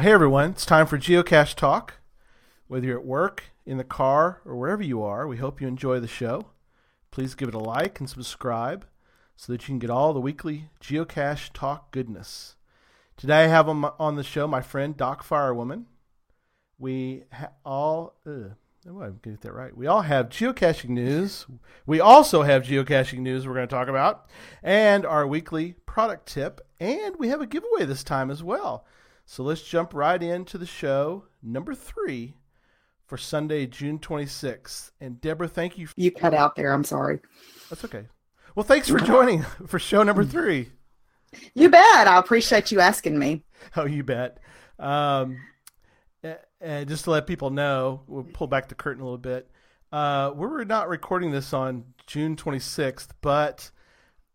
Well, hey everyone, it's time for Geocache Talk. Whether you're at work, in the car, or wherever you are, we hope you enjoy the show. Please give it a like and subscribe so that you can get all the weekly Geocache Talk goodness. Today I have on, my, on the show my friend Doc Firewoman. We ha- all, uh, oh, I'm get that right. We all have geocaching news. We also have geocaching news we're going to talk about, and our weekly product tip, and we have a giveaway this time as well. So let's jump right into the show, number three for Sunday, June 26th. And Deborah, thank you. For- you cut out there. I'm sorry. That's okay. Well, thanks for joining for show number three. You bet. I appreciate you asking me. Oh, you bet. Um, and just to let people know, we'll pull back the curtain a little bit. Uh, we're not recording this on June 26th, but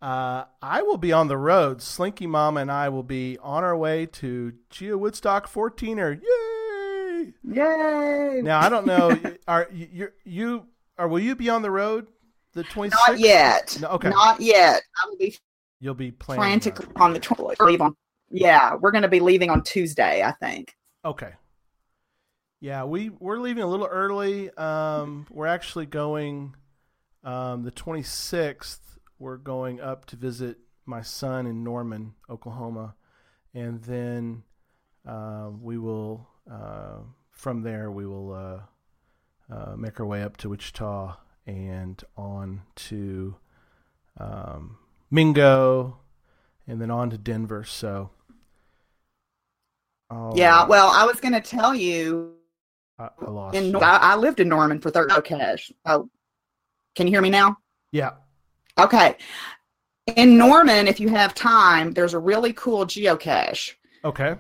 uh, I will be on the road. Slinky Mama and I will be on our way to Geo Woodstock 14er. Yay! Yay! Now I don't know. are you you are will you be on the road the 26th? Not yet. No, okay. Not yet. I will be You'll be playing frantically on the 20th. Leave on. Yeah, we're going to be leaving on Tuesday, I think. Okay. Yeah, we we're leaving a little early. Um, we're actually going um, the 26th. We're going up to visit my son in Norman, Oklahoma, and then uh, we will uh, from there we will uh, uh make our way up to Wichita and on to um, Mingo, and then on to Denver. So. yeah, well, I was going to tell you I, I lost. In, I, I, lived in Norman for 30 cash. Oh, can you hear me now? Yeah. Okay. In Norman, if you have time, there's a really cool geocache. Okay.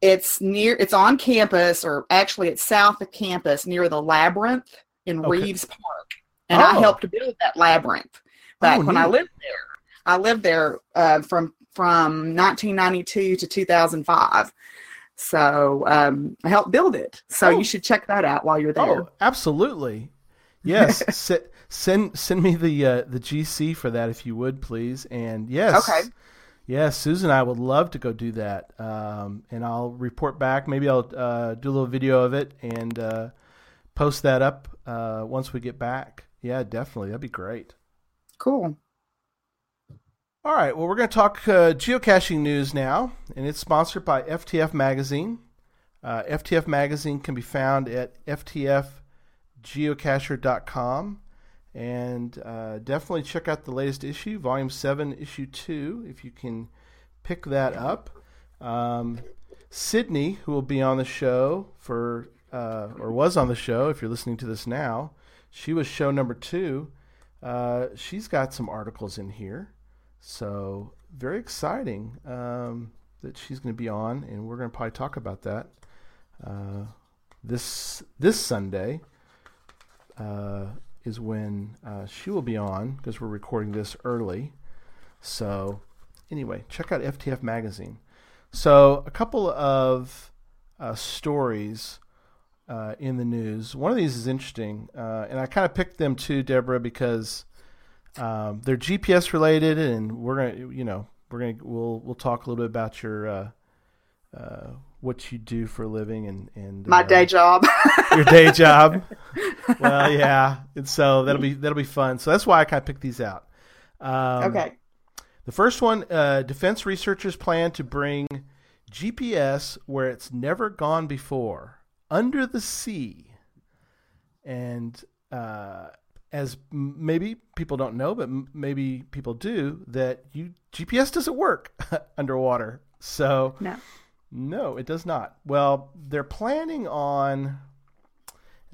It's near. It's on campus, or actually, it's south of campus near the labyrinth in okay. Reaves Park, and oh. I helped build that labyrinth back oh, when neat. I lived there. I lived there uh, from from 1992 to 2005. So um, I helped build it. So oh. you should check that out while you're there. Oh, absolutely. Yes. Send send me the uh, the GC for that if you would, please. And yes. Okay. Yes, Susan, I would love to go do that. Um, and I'll report back. Maybe I'll uh, do a little video of it and uh, post that up uh, once we get back. Yeah, definitely. That'd be great. Cool. All right, well, we're going to talk uh, geocaching news now, and it's sponsored by FTF Magazine. Uh, FTF Magazine can be found at ftfgeocacher.com. And uh, definitely check out the latest issue, Volume 7, Issue 2, if you can pick that up. Um, Sydney, who will be on the show for, uh, or was on the show if you're listening to this now, she was show number two. Uh, she's got some articles in here. So very exciting um, that she's going to be on, and we're going to probably talk about that uh, this this Sunday. Uh, is when uh, she will be on because we're recording this early. So anyway, check out FTF magazine. So a couple of uh, stories uh, in the news. One of these is interesting, uh, and I kind of picked them too, Deborah, because um, they're GPS related, and we're gonna, you know, we're gonna we'll we'll talk a little bit about your uh, uh, what you do for a living and and my uh, day job. your day job. well, yeah, and so that'll be that'll be fun. So that's why I kind of picked these out. Um, okay. The first one, uh, defense researchers plan to bring GPS where it's never gone before, under the sea, and uh, as maybe people don't know, but maybe people do, that you GPS doesn't work underwater. So no, no, it does not. Well, they're planning on.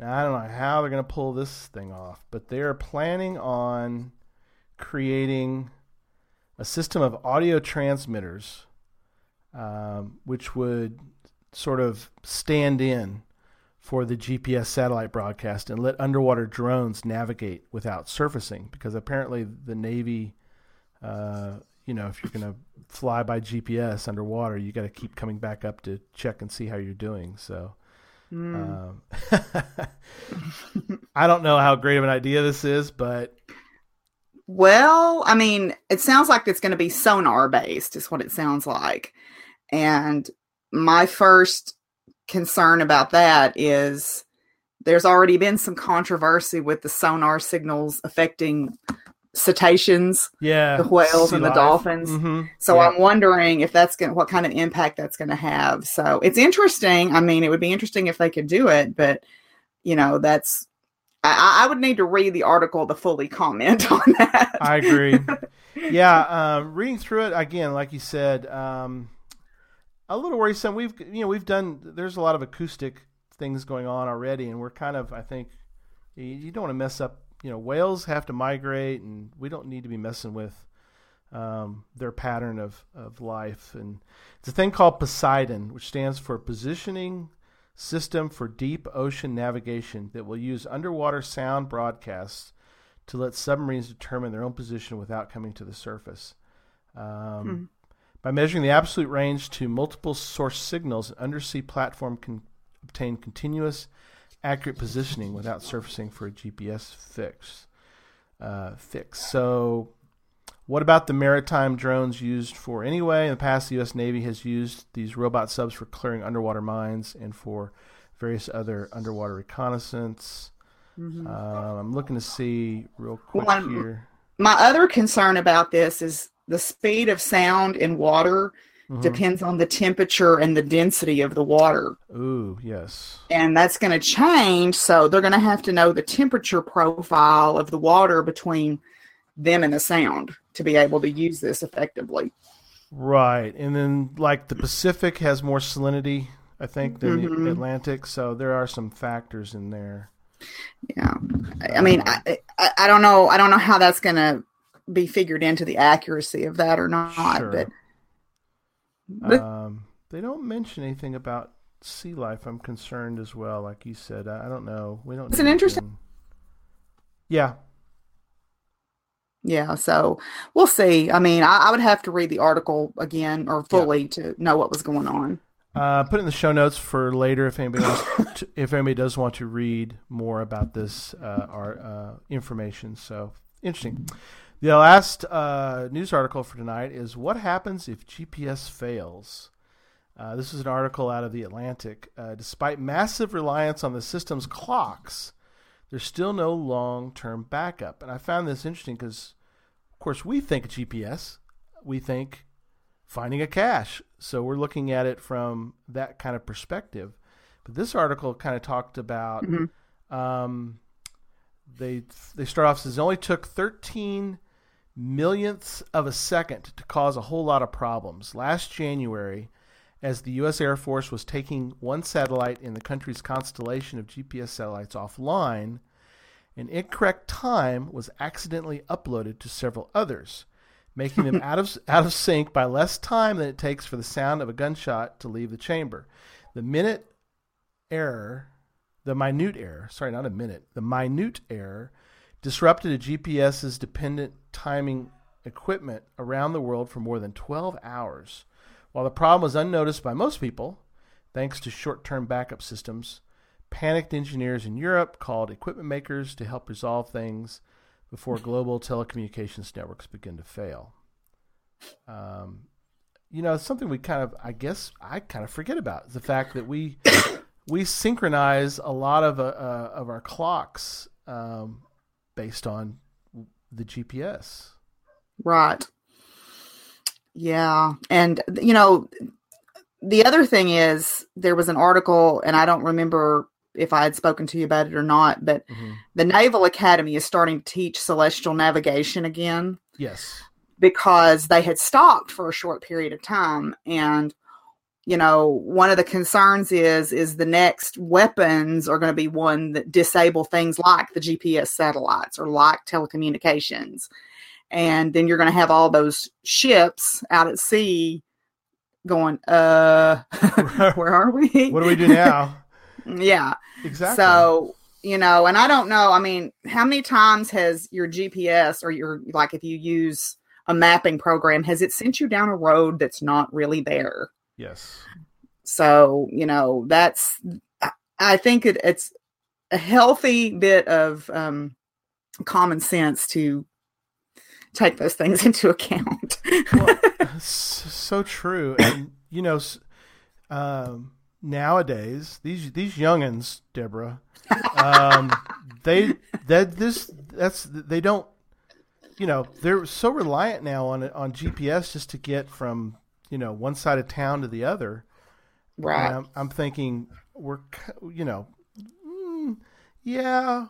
I don't know how they're going to pull this thing off, but they're planning on creating a system of audio transmitters, um, which would sort of stand in for the GPS satellite broadcast and let underwater drones navigate without surfacing because apparently the Navy, uh, you know, if you're going to fly by GPS underwater, you got to keep coming back up to check and see how you're doing. So. Mm. Um, I don't know how great of an idea this is, but well, I mean, it sounds like it's going to be sonar based, is what it sounds like. And my first concern about that is there's already been some controversy with the sonar signals affecting cetaceans, yeah, the whales and the life. dolphins. Mm-hmm. So yeah. I'm wondering if that's going what kind of impact that's going to have. So it's interesting. I mean, it would be interesting if they could do it, but you know, that's I, I would need to read the article to fully comment on that. I agree. yeah, uh, reading through it again, like you said, um, a little worrisome. We've you know we've done. There's a lot of acoustic things going on already, and we're kind of I think you, you don't want to mess up. You know, whales have to migrate, and we don't need to be messing with um, their pattern of, of life. And it's a thing called Poseidon, which stands for Positioning System for Deep Ocean Navigation, that will use underwater sound broadcasts to let submarines determine their own position without coming to the surface. Um, Hmm. By measuring the absolute range to multiple source signals, an undersea platform can obtain continuous, accurate positioning without surfacing for a GPS fix. Uh, fix. So, what about the maritime drones used for anyway? In the past, the U.S. Navy has used these robot subs for clearing underwater mines and for various other underwater reconnaissance. Mhm. Um, I'm looking to see real quick Well, here. My other concern about this is the speed of sound in water Mhm. depends on the temperature and the density of the water. Ooh, yes. and that's going to change. So they're going to have to know the temperature profile of the water between them and the sound to be able to use this effectively. Right, and then like the Pacific has more salinity, I think, than Mhm. the Atlantic. So there are some factors in there. Yeah, I mean, I, I, don't know, I don't know how that's going to be figured into the accuracy of that or not. Sure. But Um, they don't mention anything about sea life. I'm concerned as well. Like you said, I, I don't know. We don't. It's an interesting- to- Yeah, yeah, so we'll see. I mean, I, I would have to read the article again or fully to know what was going on. Uh, put in the show notes for later if anybody wants to, if anybody does want to read more about this uh, our, uh, information. So interesting. The last uh, news article for tonight is what happens if GPS fails. Uh, this is an article out of the Atlantic. Uh, despite massive reliance on the system's clocks, there's still no long-term backup. And I found this interesting because, of course, we think GPS, we think finding a cache. So we're looking at it from that kind of perspective. But this article kind of talked about Mhm. um, they they start off says it only took 13 millionths of a second to cause a whole lot of problems. Last January, as the U.S. Air Force was taking one satellite in the country's constellation of GPS satellites offline, an incorrect time was accidentally uploaded to several others making them out of out of sync by less time than it takes for the sound of a gunshot to leave the chamber. The minute error, the minute error, sorry, not a minute, the minute error disrupted a GPS's dependent timing equipment around the world for more than 12 hours. While the problem was unnoticed by most people, thanks to short-term backup systems, panicked engineers in Europe called equipment makers to help resolve things before global telecommunications networks begin to fail. Um, you know, something we kind of, I guess, I kind of forget about is the fact that we we synchronize a lot of uh, uh, of our clocks um, based on the GPS. Right. Yeah. And, you know, the other thing is there was an article, and I don't remember if I had spoken to you about it or not, but Mhm. the Naval Academy is starting to teach celestial navigation again Yes. because they had stopped for a short period of time. And, you know, one of the concerns is is the next weapons are going to be one that disable things like the GPS satellites or like telecommunications. And then you're going to have all those ships out at sea going, uh, where are we? What do we do now? yeah. exactly. So, you know, and I don't know. I mean, how many times has your GPS or your, like, if you use a mapping program, has it sent you down a road that's not really there? Yes. So, you know, that's, I- think it, it's a healthy bit of um, common sense to take those things into account. Well, so true. And you know, um, nowadays these these youngins, Deborah, um, they that this that's they don't you know they're so reliant now on on GPS just to get from you know one side of town to the other. Right. I'm, I'm, thinking we're you know mm, yeah,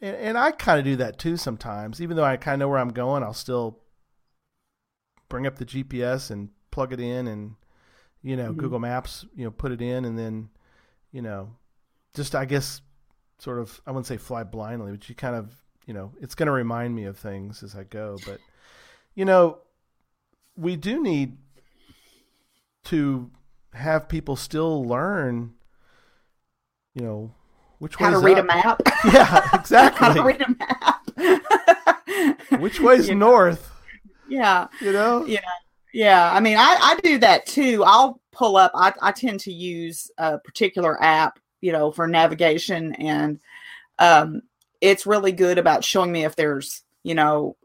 and, and I kind of do that too sometimes. Even though I kind of know where I'm going, I'll still bring up the GPS and plug it in and you know mm-hmm. Google Maps you know put it in and then you know just I guess sort of I wouldn't say fly blindly, but you kind of you know it's going to remind me of things as I go. But you know we do need to have people still learn you know which how to up. read a map. Yeah, exactly. how to read a map. which way's you north? Yeah. You know. Yeah. Yeah. I mean, I I do that too. I'll pull up. I I tend to use a particular app you know, for navigation. And um, it's really good about showing me if there's, you know,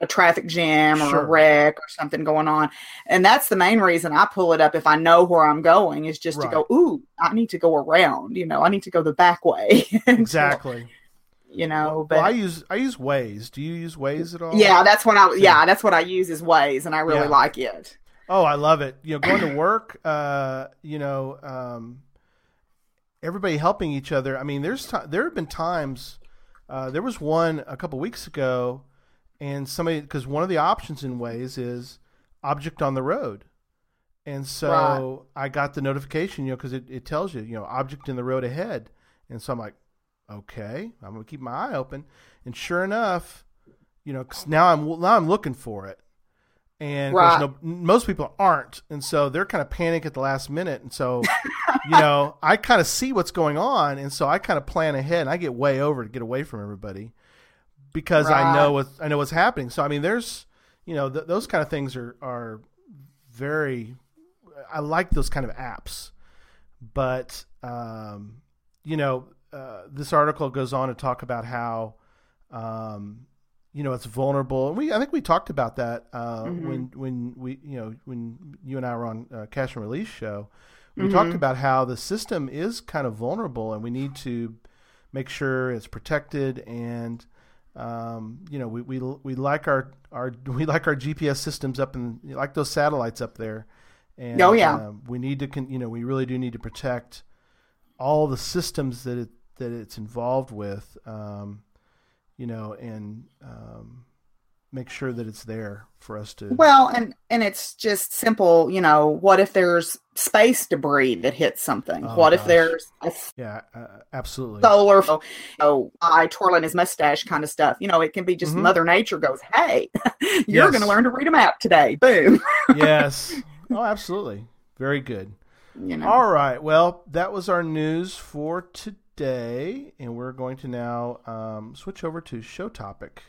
a traffic jam or sure. a wreck or something going on. And that's the main reason I pull it up if I know where I'm going is just right. to go, ooh, I need to go around, you know, I need to go the back way. exactly. so, you know, but well, I use I use Waze. Do you use Waze at all? Yeah, that's what I yeah, that's what I use is Waze and I really yeah. like it. Oh, I love it. You know, going to work, uh, you know, um, everybody helping each other. I mean, there's t- there have been times. Uh, there was one a couple weeks ago, and somebody because one of the options in Waze is object on the road, and so right. I got the notification, you know, because it, it tells you, you know, object in the road ahead, and so I'm like, okay, I'm gonna keep my eye open, and sure enough, you know, cause now I'm now I'm looking for it, and right. no, most people aren't, and so they're kind of panic at the last minute, and so you know I kind of see what's going on, and so I kind of plan ahead, and I get way over to get away from everybody because right. I know what I know what's happening. So I mean, there's you know th- those kind of things are are very I like those kind of apps, but um, you know uh, this article goes on to talk about how um, you know it's vulnerable and we i think we talked about that uh, mm-hmm. when when we you know when you and i were on uh, Cache and Release show we mm-hmm. talked about how the system is kind of vulnerable and we need to make sure it's protected and um, you know we, we we like our our we like our gps systems up and like those satellites up there. And oh yeah. uh, we need to con- you know we really do need to protect all the systems that it that it's involved with um, you know, and um, make sure that it's there for us to. Well, and and it's just simple. You know, what if there's space debris that hits something? Oh, what gosh. if there's a yeah, uh, absolutely solar, oh, eye twirling his mustache kind of stuff. You know, it can be just mm-hmm. Mother Nature goes, "Hey, you're yes. going to learn to read a map today." Boom. yes. Oh, absolutely. Very good. You know. All right. Well, that was our news for today today, and we're going to now um, switch over to show topic,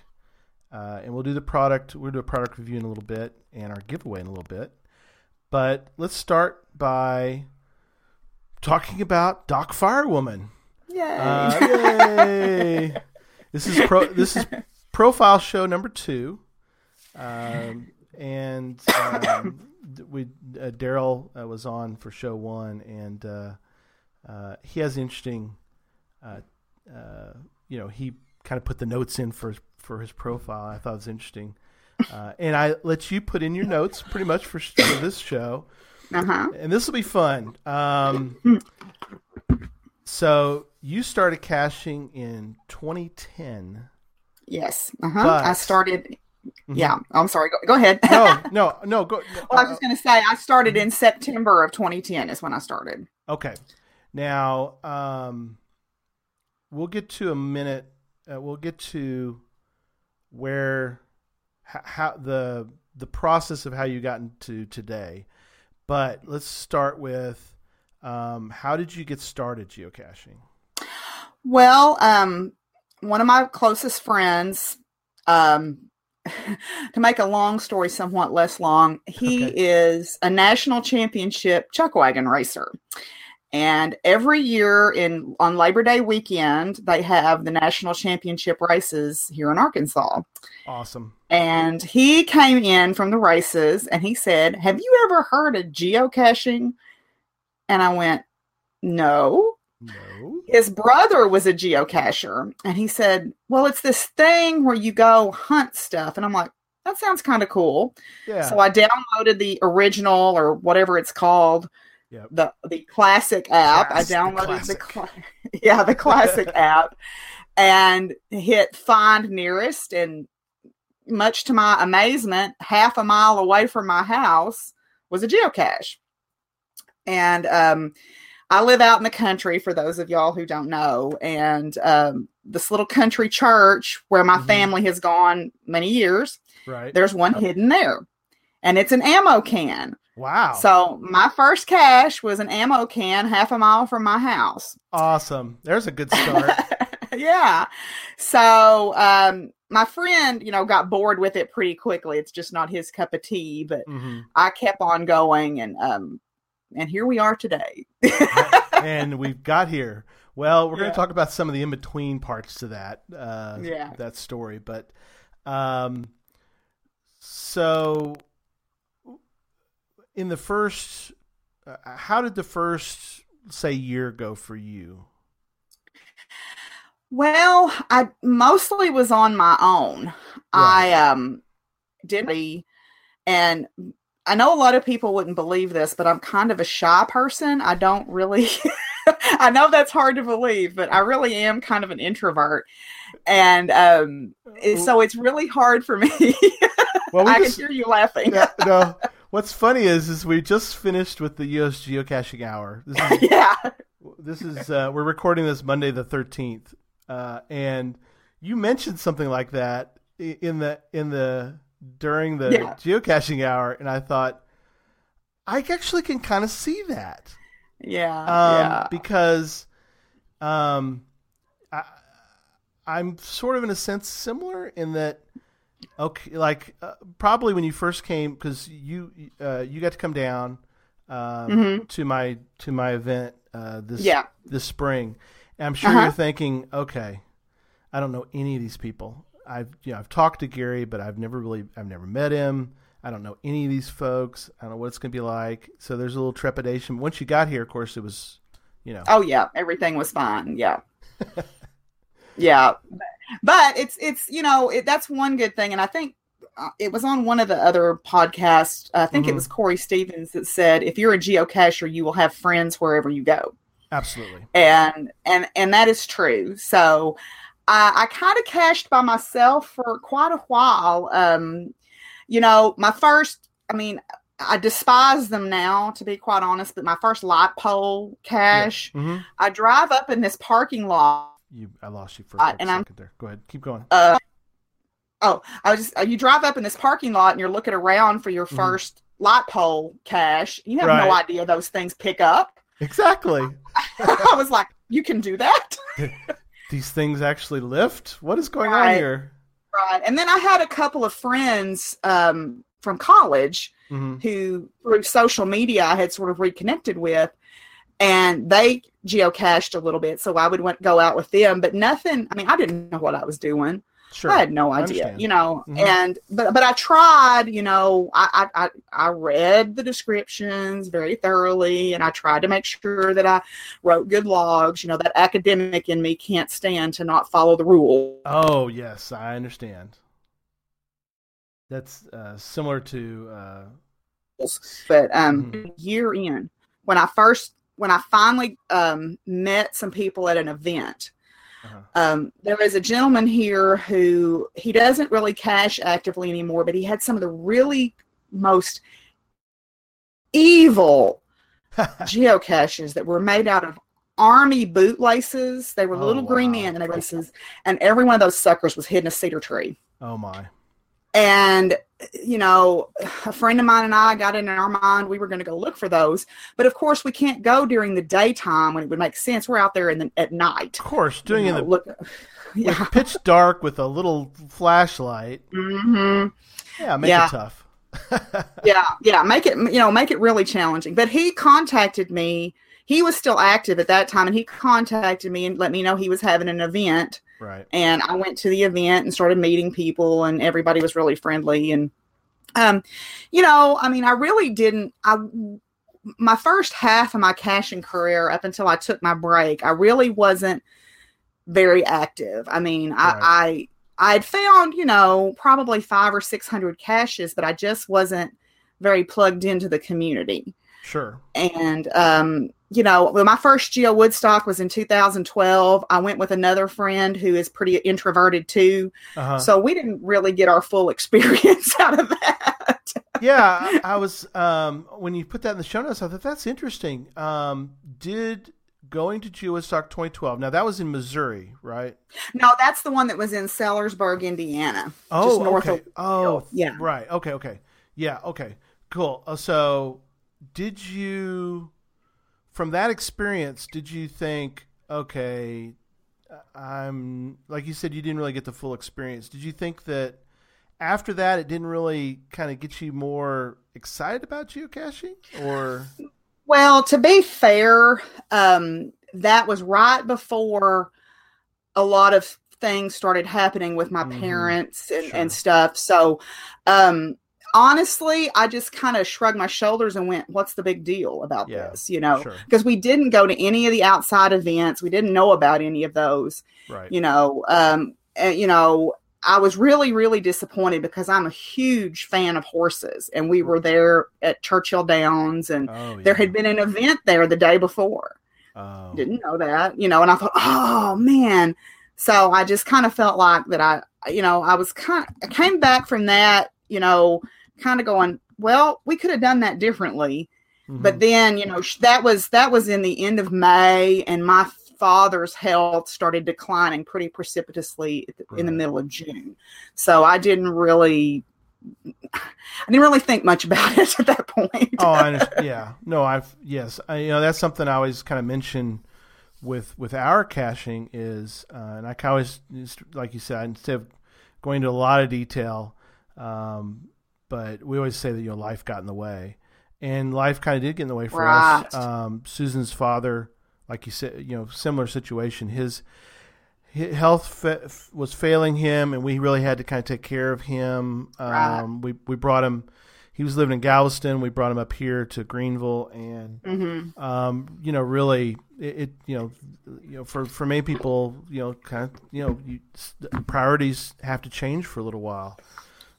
uh, and we'll do the product. We'll do a product review in a little bit, and our giveaway in a little bit. But let's start by talking about Doc Firewoman. Yay! Uh, yay! this is pro. This is profile show number two, um, and um, we uh, Daryl uh, was on for show one, and uh, uh, he has interesting uh, uh, you know, he kind of put the notes in for for his profile. I thought it was interesting, uh, and I let you put in your notes pretty much for, for this show. Uh-huh. And this will be fun. Um, so you started caching in 2010. Yes. Uh-huh. But, I started. Mm-hmm. Yeah, I'm sorry. Go, go ahead. no, no, no. Go. well, I was just going to say I started in September of 2010 is when I started. Okay. Now, um, we'll get to a minute. Uh, we'll get to where how the the process of how you got into today. But let's start with um, how did you get started geocaching? Well, um, one of my closest friends, um, to make a long story somewhat less long, he okay. is a national championship chuck wagon racer. And every year in on Labor Day weekend, they have the national championship races here in Arkansas. Awesome. And he came in from the races and he said, Have you ever heard of geocaching? And I went, No. No. His brother was a geocacher. And he said, Well, it's this thing where you go hunt stuff. And I'm like, That sounds kind of cool. Yeah. So I downloaded the original or whatever it's called. Yep. The the classic app. Class- I downloaded the, classic. cla- yeah the classic app, and hit find nearest. And much to my amazement, half a mile away from my house was a geocache. And um, I live out in the country. For those of y'all who don't know, and um, this little country church where my Mhm. family has gone many years, right. there's one hidden there, and it's an ammo can. Wow. So my first cache was an ammo can half a mile from my house. awesome. There's a good start. yeah. So um, my friend, you know, got bored with it pretty quickly. It's just not his cup of tea, but hmm I kept on going, and um, and here we are today. and we've got here. Well, we're going to talk about some of the in between parts to that. Uh, Yeah. That story, but um, so in the first, uh, how did the first say year go for you? Well, I mostly was on my own. I um did and I know a lot of people wouldn't believe this, but I'm kind of a shy person. I don't really I know that's hard to believe, but I really am kind of an introvert. And um so it's really hard for me. Well, we I just, can hear you laughing. no. What's funny is, is we just finished with the U.S. geocaching hour. This is yeah. this is uh, we're recording this Monday the thirteenth, uh, and you mentioned something like that in the in the during the Yeah. geocaching hour, and I thought I actually can kind of see that Yeah. um, yeah. because um, I, I'm sort of in a sense similar in that. Okay, like uh, probably when you first came, because you uh, you got to come down um, Mhm. to my to my event uh, this Yeah. this spring. And I'm sure Uh-huh. you're thinking, okay, I don't know any of these people. I've you know I've talked to Gary, but I've never really I've never met him. I don't know any of these folks. I don't know what it's going to be like. So there's a little trepidation. Once you got here, of course, it was, you know, Oh yeah, everything was fine. Yeah. yeah. But it's it's you know, it, that's one good thing and I think uh, it was on one of the other podcasts. I think Mhm. it was Corey Stevens that said if you're a geocacher, you will have friends wherever you go. absolutely. And and and that is true. So I, I kind of cached by myself for quite a while. Um, you know, my first, I mean, I despise them now, to be quite honest. But my first light pole cache, hmm I drive up in this parking lot. You, I lost you for a Uh, and I'm- second there. Go ahead, keep going. Uh, oh, I was just, uh, you drive up in this parking lot and you're looking around for your Mhm. first light pole cache. You have no idea those things pick up. Exactly. I was like, you can do that. These things actually lift. What is going on here? Right. And then I had a couple of friends um, from college hmm who, through social media, I had sort of reconnected with, and they geocached a little bit. So I would went, go out with them, but nothing. I mean, I didn't know what I was doing. Sure. I had no idea, you know. Mhm. And but but I tried, you know. I, I I I read the descriptions very thoroughly, and I tried to make sure that I wrote good logs. You know, that academic in me can't stand to not follow the rules. Oh yes, I understand. That's uh, similar to uh, but um Mhm. year in when i first when i finally um met some people at an event Uh-huh. um there was a gentleman here who he doesn't really cache actively anymore but he had some of the really most evil geocaches that were made out of army bootlaces they were Oh, little green wow. ant laces and every one of those suckers was hidden a cedar tree oh my. And you know a friend of mine and i got it in our mind we were going to go look for those. But of course we can't go during the daytime when it would make sense. We're out there in the, at night. Of course, doing you it know, in the look yeah. pitch dark with a little flashlight. hmm Yeah, make Yeah. it tough. yeah yeah make it you know make it really challenging. But he contacted me. He was still active at that time and he contacted me and let me know he was having an event right. and I went to the event and started meeting people and everybody was really friendly and um you know I mean I really didn't I my first half of my caching career up until I took my break, I really wasn't very active. I mean, right. I, I I'd found, you know, probably five or six hundred caches, but I just wasn't very plugged into the community. Sure. And um, you know, well, my first Geo Woodstock was in 2012. I went with another friend who is pretty introverted too. Uh-huh. So we didn't really get our full experience out of that. yeah, I, I was um, when you put that in the show notes. I thought that's interesting. Um, did going to Geo Woodstock 2012? Now that was in Missouri, right? No, that's the one that was in Sellersburg, Indiana. Oh, north okay. Of- oh, yeah. Right. Okay. Okay. Yeah. Okay. Cool. Uh, so, did you? From that experience, did you think, okay, I'm like you said, you didn't really get the full experience. Did you think that after that, it didn't really kind of get you more excited about geocaching, or? Well, to be fair, um, that was right before a lot of things started happening with my mm-hmm. parents and, sure. and, stuff. So, um, honestly, I just kind of shrugged my shoulders and went, "What's the big deal about yeah, this?" You know, because sure. we didn't go to any of the outside events. We didn't know about any of those. Right. You know, um, and, you know, I was really, really disappointed because I'm a huge fan of horses, and we were there at Churchill Downs, and oh, yeah. there had been an event there the day before. Oh. Didn't know that, you know, and I thought, oh man. So I just kind of felt like that I, you know, I was kind. Of, I came back from that, you know, kind of going, well, we could have done that differently. Mm-hmm. But then, you know, that was that was in the end of May, and my father's health started declining pretty precipitously in the middle of June. So I didn't really I didn't really think much about it at that point. oh, I yeah. No, I've yes. I, you know, that's something I always kind of mention with with our caching is, uh, and I always like you said, instead of going into a lot of detail, um, but we always say that you know life got in the way, and life kind of did get in the way for right. us. Um, Susan's father, like you said, you know, similar situation. His, his health fa- was failing him, and we really had to kind of take care of him. Um, right. We we brought him. He was living in Galveston. We brought him up here to Greenville, and mm-hmm. um, you know, really, it, it, you know, you know, for for many people, you know, kind of, you know, you, priorities have to change for a little while.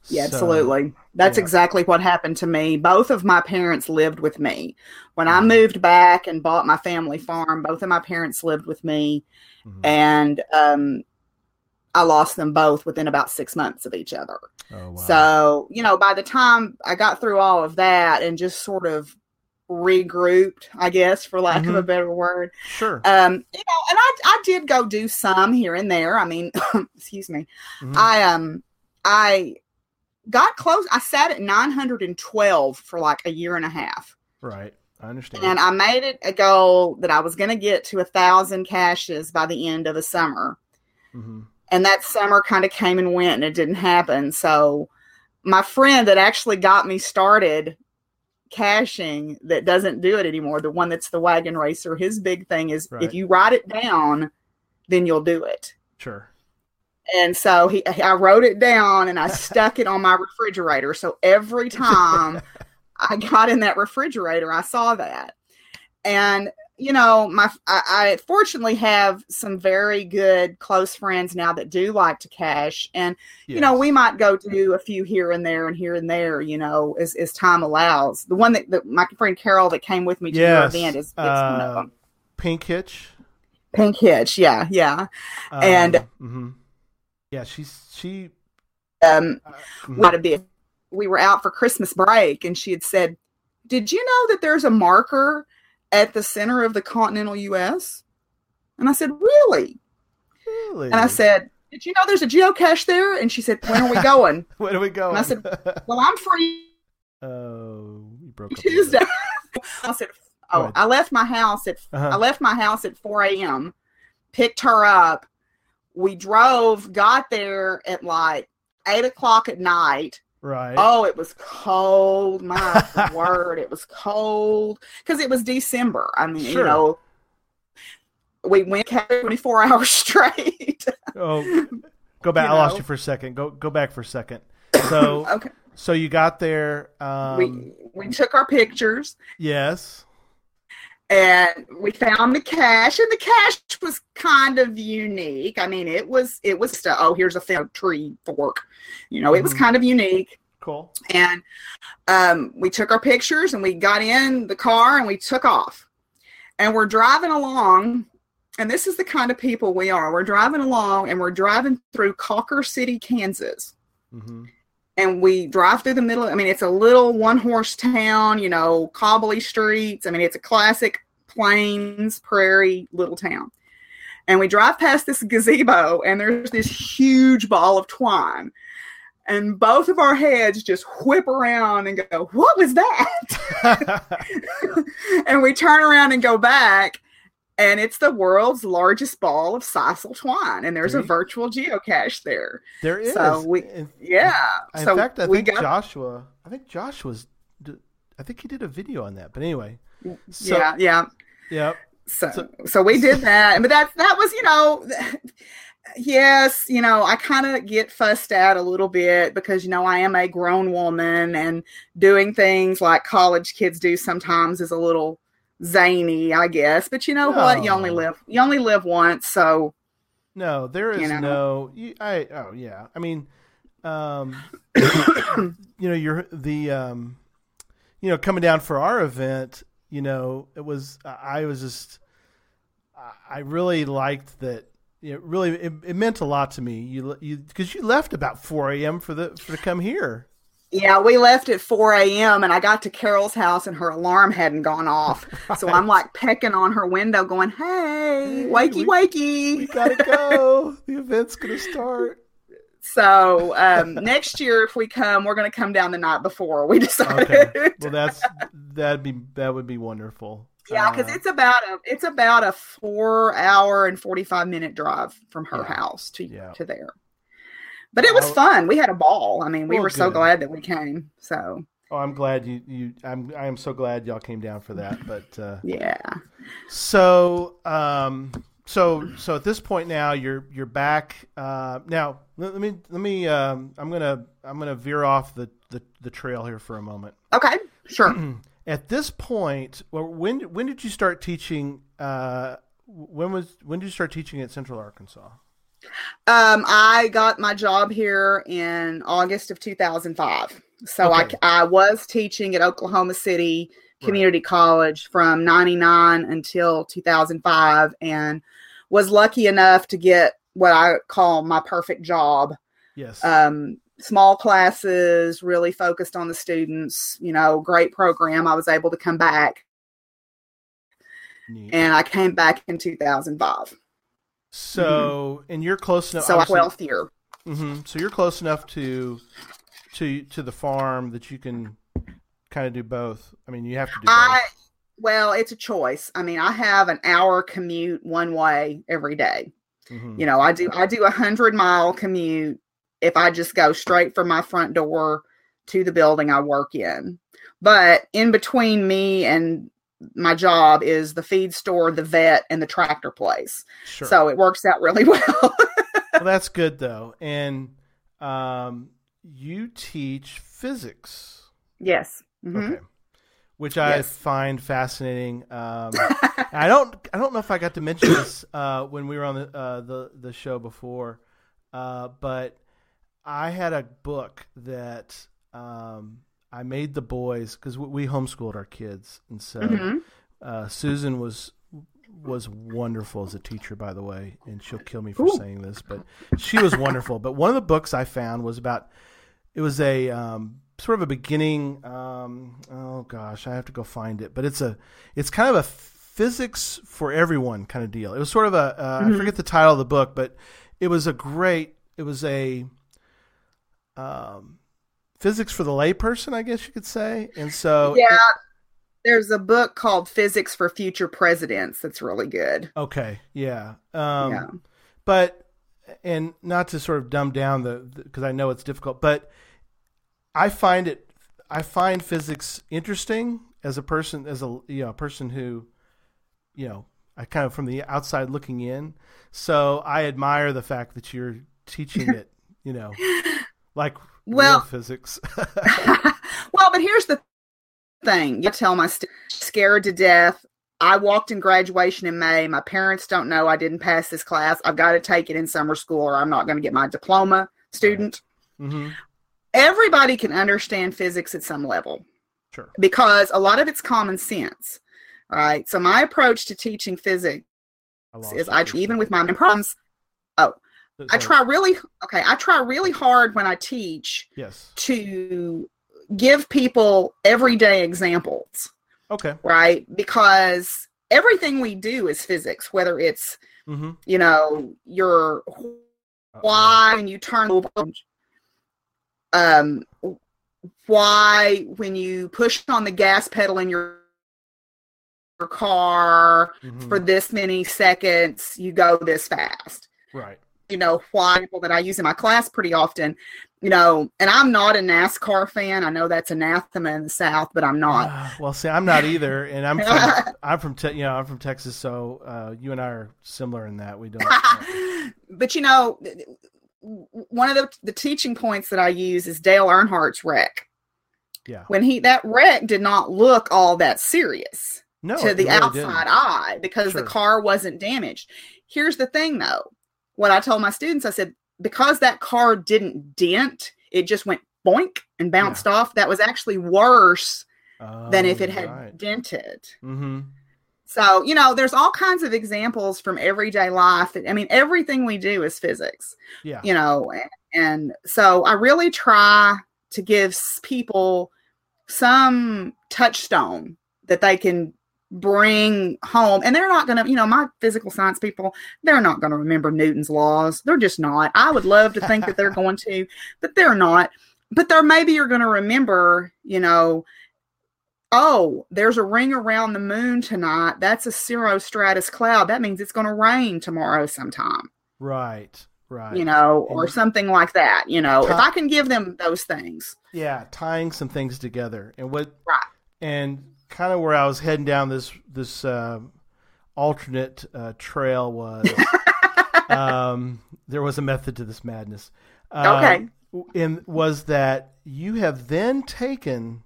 Yeah, so, absolutely. That's yeah. exactly what happened to me. Both of my parents lived with me. When I mm-hmm. moved back and bought my family farm, both of my parents lived with me. Mm-hmm. And um, I lost them both within about six months of each other. Oh, wow. So, you know, by the time I got through all of that and just sort of regrouped, I guess, for lack mm-hmm. of a better word. Sure. Um, you know, and I I did go do some here and there. I mean, excuse me. Mm-hmm. I um I got close. I sat at 912 for like a year and a half. Right. I understand. And I made it a goal that I was going to get to a thousand caches by the end of the summer. Mm-hmm. And that summer kind of came and went and it didn't happen. So my friend that actually got me started caching that doesn't do it anymore, the one that's the wagon racer, his big thing is right. if you write it down, then you'll do it. Sure. And so he, I wrote it down and I stuck it on my refrigerator. So every time I got in that refrigerator, I saw that. And you know, my I, I, fortunately have some very good close friends now that do like to cache, and yes. you know, we might go do a few here and there and here and there, you know, as, as time allows. The one that, that my friend Carol that came with me to yes. your event is, is uh, one of uh, them. Pink Hitch. Pink Hitch, yeah, yeah, um, and. Mm-hmm yeah, she's she. Um, uh, what a bit. We were out for Christmas break, and she had said, "Did you know that there's a marker at the center of the continental U.S.?" And I said, "Really?" Really? And I said, "Did you know there's a geocache there?" And she said, "When are we going?" when are we going? And I said, "Well, I'm free." Oh, you broke Tuesday. I said, "Oh, I left my house at uh-huh. I left my house at 4 a.m. Picked her up we drove, got there at like eight o'clock at night. Right. Oh, it was cold. My word, it was cold because it was December. I mean, sure. you know, we went 24 hours straight. oh, go back. You I know? lost you for a second. Go go back for a second. So okay. So you got there. Um, we we took our pictures. Yes. And we found the cache, and the cache was kind of unique. I mean, it was it was st- oh here's a thin tree fork, you know, it was mm-hmm. kind of unique. Cool. And um, we took our pictures, and we got in the car, and we took off, and we're driving along. And this is the kind of people we are. We're driving along, and we're driving through Cawker City, Kansas. Mm-hmm and we drive through the middle. I mean, it's a little one horse town, you know, cobbly streets. I mean, it's a classic plains, prairie little town. And we drive past this gazebo, and there's this huge ball of twine. And both of our heads just whip around and go, What was that? and we turn around and go back, and it's the world's largest ball of sisal twine, and there's a virtual geocache there. There is. So we, yeah. In so fact, I think got, Joshua. I think Joshua's. I think he did a video on that. But anyway. Mm, so, yeah. Yeah. Yep. So, so, so we did that, but that that was you know. yes, you know, I kind of get fussed at a little bit because, you know, I am a grown woman and doing things like college kids do sometimes is a little zany, I guess. But you know no. what? You only live you only live once, so no, there is you know. no. I oh yeah. I mean, um, you know, you're the um, you know, coming down for our event. You know, it was I was just I really liked that. It really it, it meant a lot to me. You you because you left about four a.m. for the for to come here. Yeah, we left at 4 a.m. and I got to Carol's house and her alarm hadn't gone off. Right. So I'm like pecking on her window, going, "Hey, wakey, we, wakey! We gotta go. the event's gonna start." So um, next year, if we come, we're gonna come down the night before. We decided. Okay. Well, that's that'd be that would be wonderful. Yeah, because uh, it's about a it's about a four hour and forty five minute drive from her yeah. house to yeah. to there. But it was fun. We had a ball. I mean, we well, were so glad that we came. So. Oh, I'm glad you you. I'm I am so glad y'all came down for that. But uh, yeah. So um so so at this point now you're you're back. Uh, now let, let me let me um I'm gonna I'm gonna veer off the the, the trail here for a moment. Okay, sure. at this point, when when did you start teaching? Uh, when was when did you start teaching at Central Arkansas? Um, I got my job here in August of 2005. So okay. I, I was teaching at Oklahoma City Community right. College from 99 until 2005 and was lucky enough to get what I call my perfect job. Yes. Um, small classes, really focused on the students, you know, great program. I was able to come back. Neat. And I came back in 2005. So, mm-hmm. and you're close enough. So twelfth year. Mm-hmm, so you're close enough to to to the farm that you can kind of do both. I mean, you have to do. I well, it's a choice. I mean, I have an hour commute one way every day. Mm-hmm. You know, I do I do a hundred mile commute if I just go straight from my front door to the building I work in. But in between me and my job is the feed store, the vet, and the tractor place. Sure. So it works out really well. well, that's good though. And um, you teach physics. Yes. Mm-hmm. Okay. Which I yes. find fascinating. Um, I don't. I don't know if I got to mention this uh, when we were on the uh, the the show before, uh, but I had a book that um, I made the boys because we homeschooled our kids, and so mm-hmm. uh, Susan was was wonderful as a teacher, by the way, and she'll kill me for Ooh. saying this, but she was wonderful. But one of the books I found was about it was a um, sort of a beginning. Um, oh gosh, I have to go find it, but it's a it's kind of a physics for everyone kind of deal. It was sort of a uh, mm-hmm. I forget the title of the book, but it was a great. It was a um, physics for the layperson, I guess you could say. And so Yeah. It, there's a book called Physics for Future Presidents that's really good. Okay. Yeah. Um, yeah. but and not to sort of dumb down the because I know it's difficult, but I find it I find physics interesting as a person as a you know a person who you know I kind of from the outside looking in. So I admire the fact that you're teaching it, you know, like well physics. well, but here's the thing: you tell my st- scared to death. I walked in graduation in May. My parents don't know I didn't pass this class. I've got to take it in summer school, or I'm not going to get my diploma. Student. Mm-hmm. Everybody can understand physics at some level. Sure. Because a lot of it's common sense. Right. So my approach to teaching physics is I even with my problems. I try really okay. I try really hard when I teach. Yes. To give people everyday examples. Okay. Right, because everything we do is physics. Whether it's mm-hmm. you know your why when you turn um why when you push on the gas pedal in your car mm-hmm. for this many seconds, you go this fast. Right. You know, why people that I use in my class pretty often, you know, and I'm not a NASCAR fan. I know that's anathema in the South, but I'm not. Uh, well, see, I'm not either, and I'm from, I'm from te- you know I'm from Texas, so uh, you and I are similar in that we don't. but you know, one of the the teaching points that I use is Dale Earnhardt's wreck. Yeah. When he that wreck did not look all that serious no, to the really outside didn't. eye because sure. the car wasn't damaged. Here's the thing though. What I told my students, I said, because that car didn't dent, it just went boink and bounced yeah. off. That was actually worse oh, than if it had right. dented. Mm-hmm. So, you know, there's all kinds of examples from everyday life. I mean, everything we do is physics. Yeah. You know, and so I really try to give people some touchstone that they can bring home and they're not going to you know my physical science people they're not going to remember newton's laws. They're just not. I would love to think that they're going to but they're not. But they're maybe you're going to remember you know oh there's a ring around the moon tonight. That's a cirrostratus cloud. That means it's going to rain tomorrow sometime. Right right. You know and or something like that you know. T- if i can give them those things. Yeah tying some things together. And what right. and kind of where I was heading down this this uh, alternate uh, trail was um, there was a method to this madness. Uh, okay, and was that you have then taken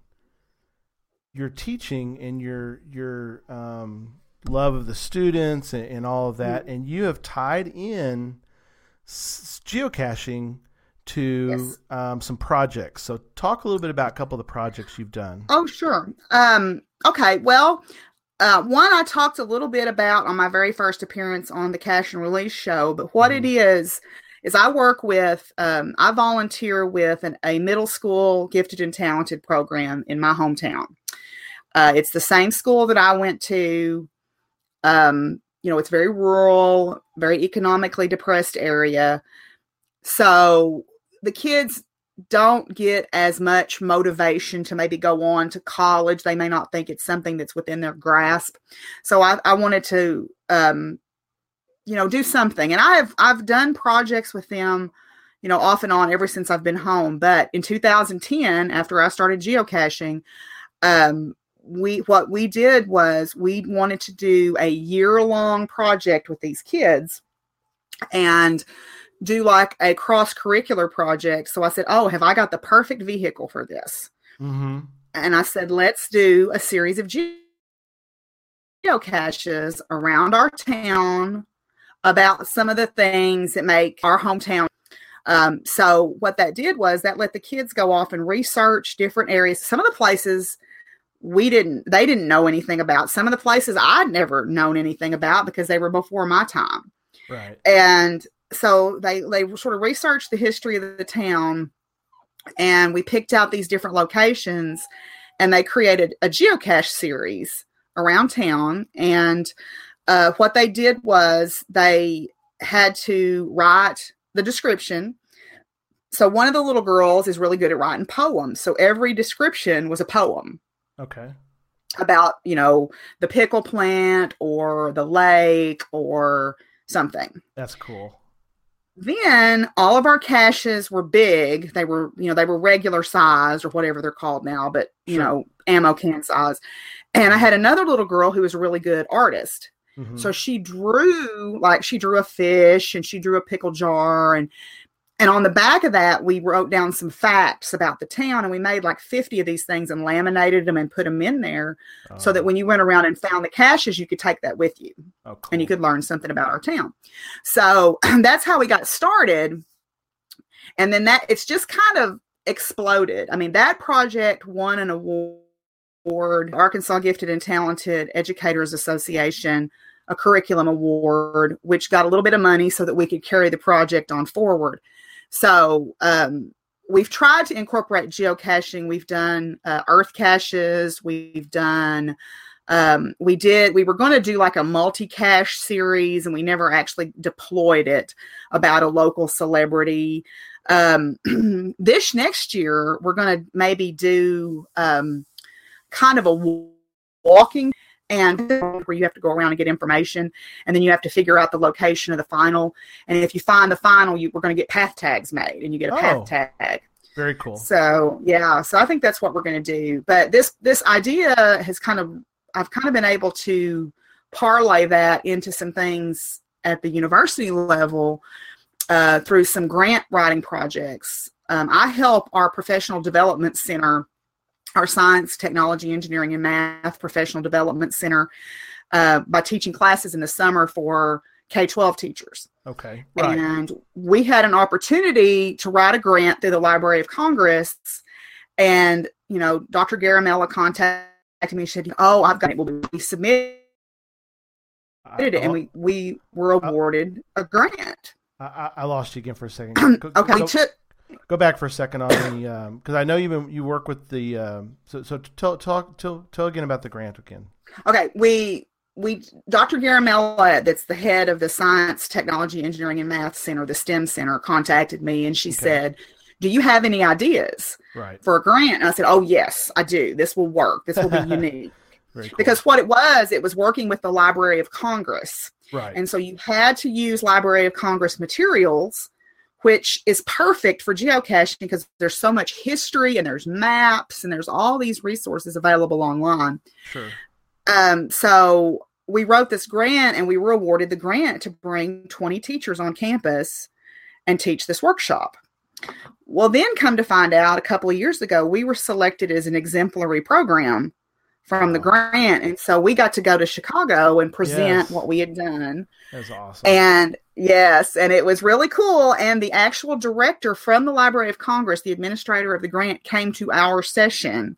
your teaching and your your um, love of the students and, and all of that, mm-hmm. and you have tied in s- geocaching to yes. um, some projects. So, talk a little bit about a couple of the projects you've done. Oh, sure. Um, okay. Well, uh, one I talked a little bit about on my very first appearance on the Cache and Release show, but what mm-hmm. it is is I work with, um, I volunteer with an, a middle school gifted and talented program in my hometown. Uh, it's the same school that I went to. Um, you know, it's very rural, very economically depressed area. So the kids don't get as much motivation to maybe go on to college. They may not think it's something that's within their grasp. So I, I wanted to, um, you know, do something. And I've I've done projects with them, you know, off and on ever since I've been home. But in 2010, after I started geocaching, um, we what we did was we wanted to do a year long project with these kids, and do like a cross curricular project. So I said, Oh, have I got the perfect vehicle for this? Mm-hmm. And I said, Let's do a series of geocaches around our town about some of the things that make our hometown. Um, so what that did was that let the kids go off and research different areas. Some of the places we didn't, they didn't know anything about. Some of the places I'd never known anything about because they were before my time. Right. And so they they sort of researched the history of the town and we picked out these different locations and they created a geocache series around town and uh, what they did was they had to write the description. So one of the little girls is really good at writing poems so every description was a poem. Okay. About you know the pickle plant or the lake or something. That's cool then all of our caches were big. They were, you know, they were regular size or whatever they're called now, but you sure. know, ammo can size. And I had another little girl who was a really good artist. Mm-hmm. So she drew like she drew a fish and she drew a pickle jar and and on the back of that, we wrote down some facts about the town, and we made like 50 of these things and laminated them and put them in there oh. so that oh. when you went around and found the caches, you could take that with you oh, cool. and you could learn something about our town. So that's how we got started. And then that it's just kind of exploded. I mean, that project won an award, Arkansas Gifted and Talented Educators Association a curriculum award, which got a little bit of money so that we could carry the project on forward. So um, we've tried to incorporate geocaching. We've done uh, earth caches. We've done. Um, we did. We were going to do like a multi-cache series, and we never actually deployed it about a local celebrity. Um, this next year, we're going to maybe do um, kind of a walking and where you have to go around and get information and then you have to figure out the location of the final. And if you find the final you we're going to get path tags made and you get a oh, path tag. Very cool. So yeah so i think that's what we're going to do. But this this idea has kind of i've kind of been able to parlay that into some things at the university level uh, through some grant writing projects. Um, i help our professional development center our science, technology, engineering, and math professional development center uh, by teaching classes in the summer for K 12 teachers. Okay. Right. And we had an opportunity to write a grant through the Library of Congress. And, you know, Dr. Garamella contacted me and said, Oh, I've got it. Well, we submitted it and we, we were awarded a grant. I, I lost you again for a second. Okay. Go, we took go back for a second on the because um, I know you you work with the um, so so tell talk tell tell again about the grant again. Okay, we we Dr. Garamella, that's the head of the Science, Technology, Engineering, and Math Center, the STEM Center, contacted me and she okay. said, "Do you have any ideas right. for a grant?" And I said, "Oh yes, I do. This will work. This will be unique." Cool. Because what it was, it was working with the Library of Congress. Right. And so you had to use Library of Congress materials which is perfect for geocaching because there's so much history and there's maps and there's all these resources available online. Sure. Um, so we wrote this grant and we were awarded the grant to bring 20 teachers on campus and teach this workshop. Well, then come to find out a couple of years ago, we were selected as an exemplary program from the grant. And so we got to go to Chicago and present yes. what we had done. That's awesome. And yes, and it was really cool. And the actual director from the Library of Congress, the administrator of the grant, came to our session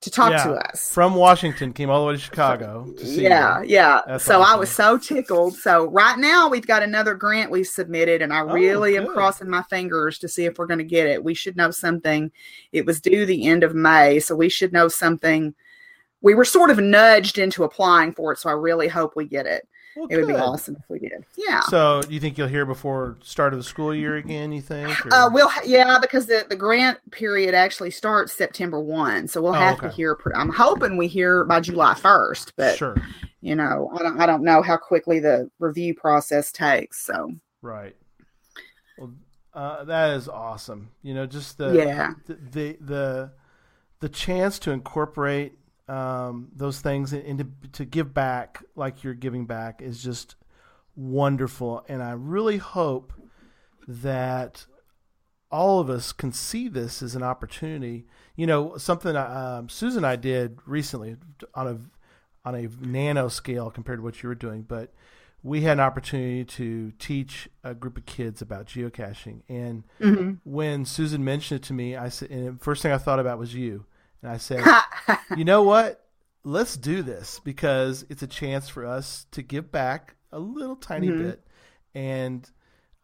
to talk yeah, to us. From Washington, came all the way to Chicago to see Yeah, you. yeah. That's so awesome. I was so tickled. So right now we've got another grant we submitted, and I oh, really am crossing my fingers to see if we're going to get it. We should know something. It was due the end of May, so we should know something we were sort of nudged into applying for it, so I really hope we get it. Well, it would be awesome if we did. Yeah. So, you think you'll hear before start of the school year again? You think? Or? Uh, we'll yeah, because the, the grant period actually starts September one, so we'll oh, have okay. to hear. I'm hoping we hear by July first, but sure. You know, I don't I don't know how quickly the review process takes. So right. Well, uh, that is awesome. You know, just the yeah the the the, the chance to incorporate um, those things and to, to give back like you're giving back is just wonderful. And I really hope that all of us can see this as an opportunity. You know, something um, Susan and I did recently on a on a nano scale compared to what you were doing, but we had an opportunity to teach a group of kids about geocaching. And mm-hmm. when Susan mentioned it to me, I said, and the first thing I thought about was you. And I said, you know what? Let's do this because it's a chance for us to give back a little tiny mm-hmm. bit. And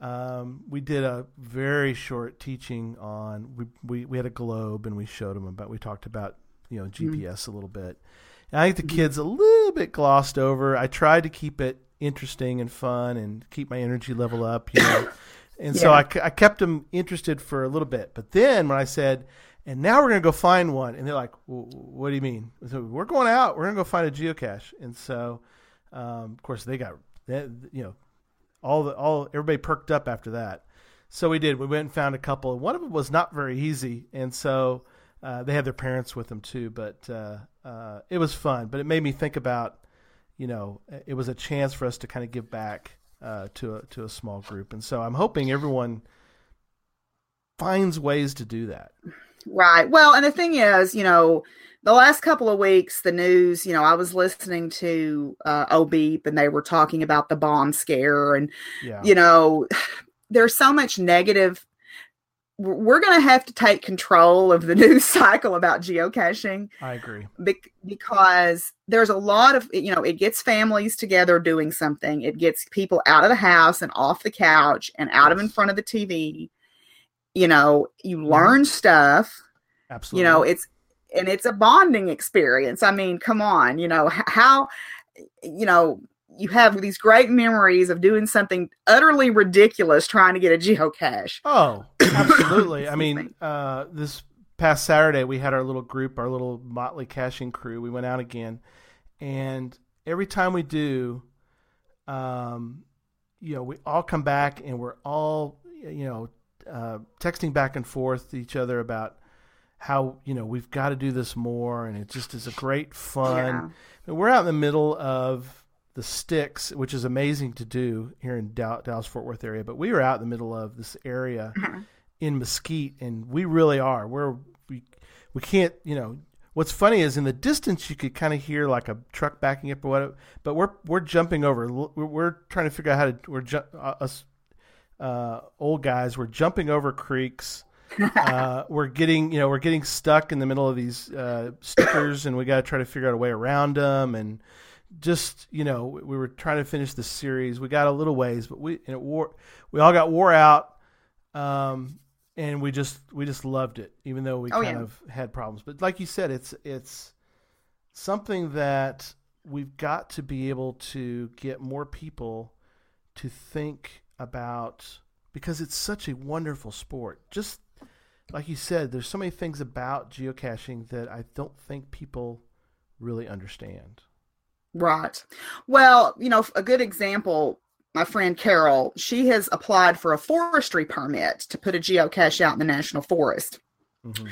um, we did a very short teaching on we, we, we had a globe and we showed them about we talked about you know GPS mm-hmm. a little bit. And I think the mm-hmm. kids a little bit glossed over. I tried to keep it interesting and fun and keep my energy level up, you know. And yeah. so I, I kept them interested for a little bit. But then when I said, and now we're going to go find one. And they're like, what do you mean? So we're going out. We're going to go find a geocache. And so, um, of course, they got, they, you know, all the, all, everybody perked up after that. So we did. We went and found a couple. One of them was not very easy. And so uh, they had their parents with them too. But uh, uh, it was fun. But it made me think about, you know, it was a chance for us to kind of give back uh, to, a, to a small group. And so I'm hoping everyone finds ways to do that. Right. Well, and the thing is, you know, the last couple of weeks, the news, you know, I was listening to uh, OBEEP and they were talking about the bomb scare. And, yeah. you know, there's so much negative we're going to have to take control of the news cycle about geocaching. I agree. Be- because there's a lot of, you know, it gets families together doing something. It gets people out of the house and off the couch and out of in front of the TV. You know, you learn stuff. Absolutely. You know, it's, and it's a bonding experience. I mean, come on, you know, how, you know, you have these great memories of doing something utterly ridiculous trying to get a geocache. Oh, absolutely. I mean, uh, this past Saturday we had our little group, our little motley caching crew. We went out again, and every time we do, um, you know, we all come back and we're all, you know, uh, texting back and forth to each other about how you know we've got to do this more, and it just is a great fun. Yeah. We're out in the middle of the sticks, which is amazing to do here in Dallas Fort Worth area. But we were out in the middle of this area mm-hmm. in Mesquite, and we really are. We're we we can't you know. What's funny is in the distance you could kind of hear like a truck backing up or whatever, but we're we're jumping over. We're, we're trying to figure out how to. We're ju- uh, us uh, old guys. We're jumping over creeks. uh, we're getting you know we're getting stuck in the middle of these uh, stickers, and we got to try to figure out a way around them and just you know we were trying to finish the series. We got a little ways, but we and it wore we all got wore out, um, and we just we just loved it, even though we oh, kind yeah. of had problems. But like you said, it's it's something that we've got to be able to get more people to think about because it's such a wonderful sport. Just like you said, there's so many things about geocaching that I don't think people really understand. Right. Well, you know, a good example, my friend Carol, she has applied for a forestry permit to put a geocache out in the national forest. Mm-hmm.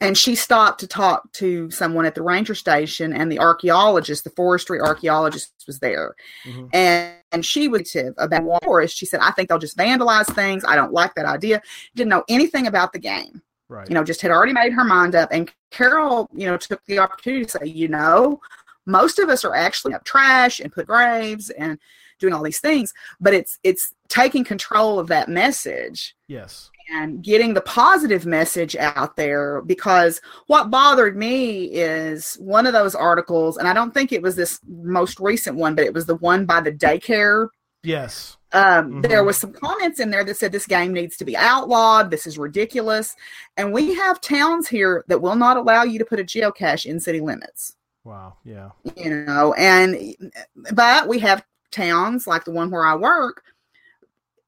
And she stopped to talk to someone at the ranger station, and the archaeologist, the forestry archaeologist, was there. Mm-hmm. And, and she was about forest. She said, I think they'll just vandalize things. I don't like that idea. Didn't know anything about the game. Right. You know, just had already made her mind up. And Carol, you know, took the opportunity to say, you know, most of us are actually up trash and put graves and doing all these things, but it's it's taking control of that message. Yes. And getting the positive message out there because what bothered me is one of those articles, and I don't think it was this most recent one, but it was the one by the daycare. Yes. Um, mm-hmm. There was some comments in there that said this game needs to be outlawed. This is ridiculous. And we have towns here that will not allow you to put a geocache in city limits. Wow. Yeah. You know, and but we have towns like the one where I work.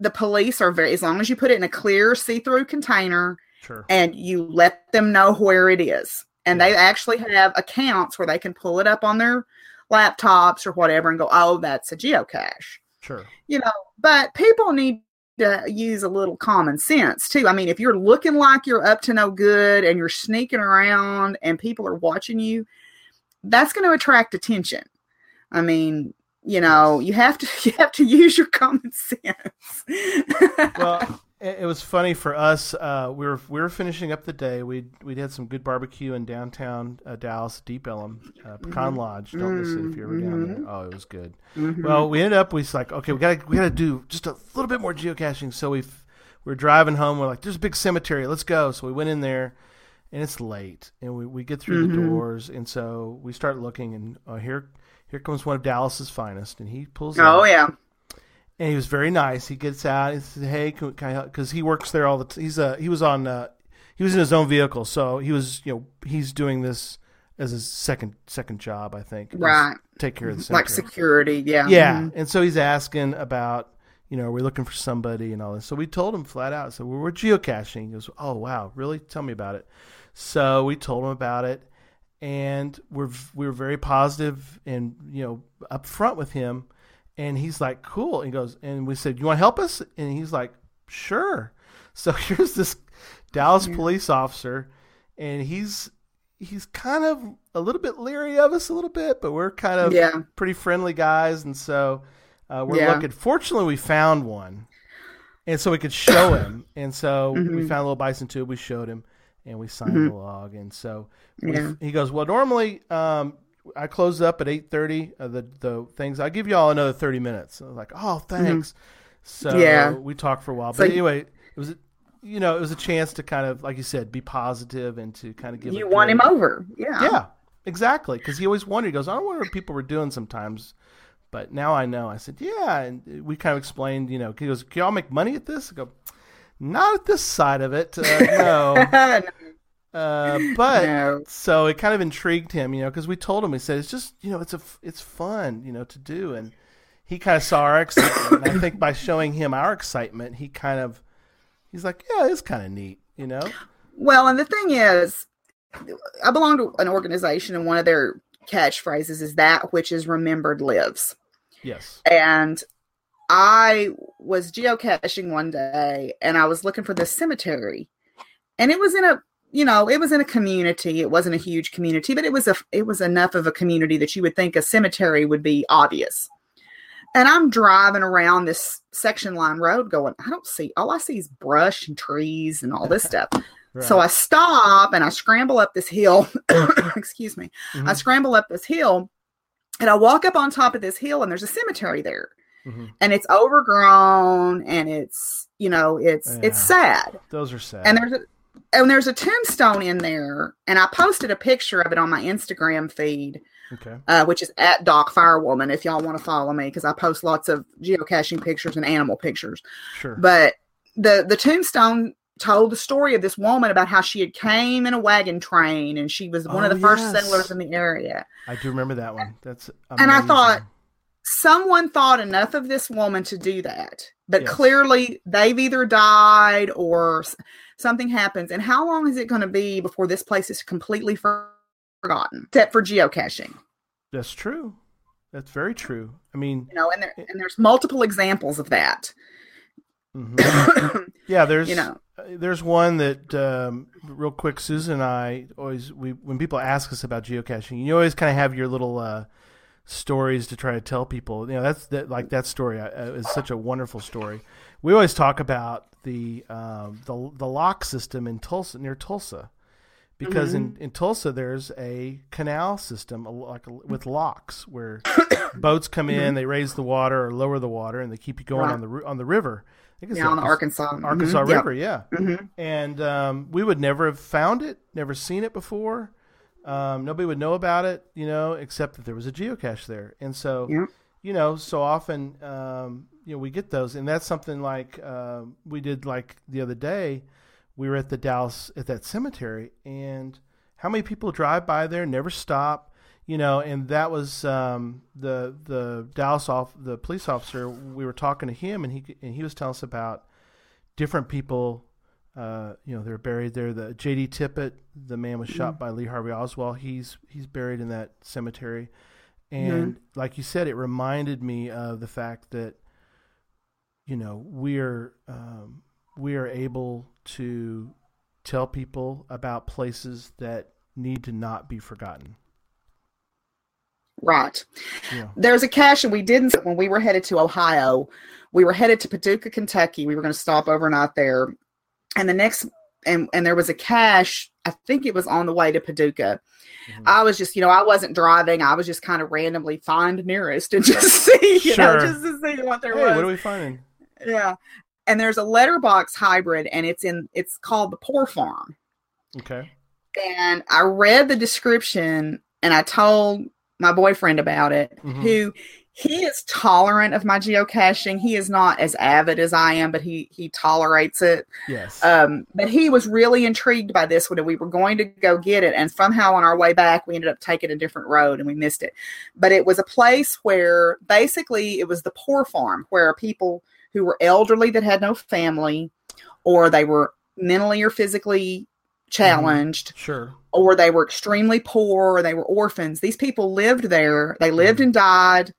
The police are very as long as you put it in a clear see-through container sure. and you let them know where it is. And yeah. they actually have accounts where they can pull it up on their laptops or whatever and go, "Oh, that's a geocache." Sure. You know, but people need to use a little common sense too. I mean, if you're looking like you're up to no good and you're sneaking around and people are watching you, that's going to attract attention. I mean, you know, you have to you have to use your common sense. well, it, was funny for us. Uh, we were we were finishing up the day. We we had some good barbecue in downtown uh, Dallas, Deep Ellum, uh, Pecan mm-hmm. Lodge. Don't mm-hmm. miss it if you're ever down there. Mm-hmm. Oh, it was good. Mm-hmm. Well, we ended up. We was like, okay, we got to we got to do just a little bit more geocaching. So we we are driving home. We're like, there's a big cemetery. Let's go. So we went in there and it's late, and we, we get through mm-hmm. the doors, and so we start looking, and uh, here here comes one of Dallas's finest, and he pulls. Oh out, yeah. And he was very nice. He gets out. He says, "Hey, can, can I help?" Because he works there all the. T- he's uh he was on uh, he was in his own vehicle, so he was you know he's doing this as his second second job, I think. Right. Take care of the cemetery. like security, yeah. Yeah, mm-hmm. and so he's asking about you know, are we're looking for somebody and all this. So we told him flat out. So we're geocaching. He goes, "Oh wow, really? Tell me about it." So we told him about it, and we're we were very positive and you know upfront with him. And he's like, "Cool." And he goes, and we said, "You want to help us?" And he's like, "Sure." So here's this Dallas yeah. police officer, and he's he's kind of a little bit leery of us a little bit, but we're kind of yeah. pretty friendly guys, and so uh, we're yeah. looking. Fortunately, we found one. and so we could show him. And so mm-hmm. we found a little bison tube. We showed him, and we signed mm-hmm. the log. And so yeah. he goes, "Well, normally um, I close up at eight thirty. Uh, the the things I give you all another thirty minutes." I was like, "Oh, thanks." Mm-hmm. So yeah. we talked for a while. But so anyway, it was you know it was a chance to kind of like you said be positive and to kind of give. You want him over, yeah. Yeah, exactly. Because he always wondered. He goes, "I don't wonder what people were doing sometimes." But now I know. I said, yeah, and we kind of explained. You know, he goes, "Can y'all make money at this?" I go, "Not at this side of it, uh, no." uh, but no. so it kind of intrigued him, you know, because we told him. We said, "It's just, you know, it's a, it's fun, you know, to do." And he kind of saw our excitement. and I think by showing him our excitement, he kind of, he's like, "Yeah, it's kind of neat," you know. Well, and the thing is, I belong to an organization, and one of their catchphrases is that which is remembered lives. Yes. And I was geocaching one day and I was looking for this cemetery. And it was in a you know, it was in a community. It wasn't a huge community, but it was a it was enough of a community that you would think a cemetery would be obvious. And I'm driving around this section line road going, I don't see all I see is brush and trees and all this stuff. right. So I stop and I scramble up this hill. Excuse me. Mm-hmm. I scramble up this hill and I walk up on top of this hill, and there's a cemetery there. Mm-hmm. And it's overgrown and it's, you know, it's yeah. it's sad. Those are sad. And there's a and there's a tombstone in there, and I posted a picture of it on my Instagram feed, okay. uh, which is at Doc Firewoman. If y'all want to follow me, because I post lots of geocaching pictures and animal pictures. Sure. But the the tombstone told the story of this woman about how she had came in a wagon train and she was one oh, of the first yes. settlers in the area. I do remember that one. That's amazing. and I thought someone thought enough of this woman to do that, but yes. clearly they've either died or something happens. And how long is it going to be before this place is completely forgotten, except for geocaching? That's true. That's very true. I mean, you know, and there, and there's multiple examples of that. Mm-hmm. yeah, there's you know there's one that um, real quick. Susan and I always we when people ask us about geocaching, you always kind of have your little uh, stories to try to tell people. You know, that's that like that story uh, is such a wonderful story. We always talk about the um, the the lock system in Tulsa near Tulsa because mm-hmm. in, in Tulsa there's a canal system like with locks where boats come in, mm-hmm. they raise the water or lower the water, and they keep you going right. on the on the river yeah, on the Arkansas Arkansas mm-hmm. River, yeah. Mm-hmm. And um, we would never have found it, never seen it before. Um, nobody would know about it, you know, except that there was a geocache there. And so, yeah. you know, so often, um, you know, we get those, and that's something like uh, we did like the other day. We were at the Dallas at that cemetery, and how many people drive by there, never stop, you know, and that was um, the the Dallas off the police officer. We were talking to him, and he and he was telling us about different people. Uh, you know, they're buried there. The J.D. Tippit, the man was shot mm-hmm. by Lee Harvey Oswald. He's he's buried in that cemetery, and mm-hmm. like you said, it reminded me of the fact that you know we're um, we are able to tell people about places that need to not be forgotten. Right. Yeah. There's a cache, and we didn't when we were headed to Ohio. We were headed to Paducah, Kentucky. We were going to stop overnight there, and the next and and there was a cache. I think it was on the way to Paducah. Mm-hmm. I was just, you know, I wasn't driving. I was just kind of randomly find nearest and just see, you sure. know, just to see what there hey, was. What are we finding? Yeah, and there's a letterbox hybrid, and it's in. It's called the Poor Farm. Okay. And I read the description, and I told my boyfriend about it, mm-hmm. who he is tolerant of my geocaching. He is not as avid as I am, but he he tolerates it. Yes. Um, but he was really intrigued by this when we were going to go get it, and somehow on our way back we ended up taking a different road and we missed it. But it was a place where basically it was the poor farm where people who were elderly that had no family, or they were mentally or physically challenged, mm, sure, or they were extremely poor, or they were orphans. These people lived there. They lived mm. and died,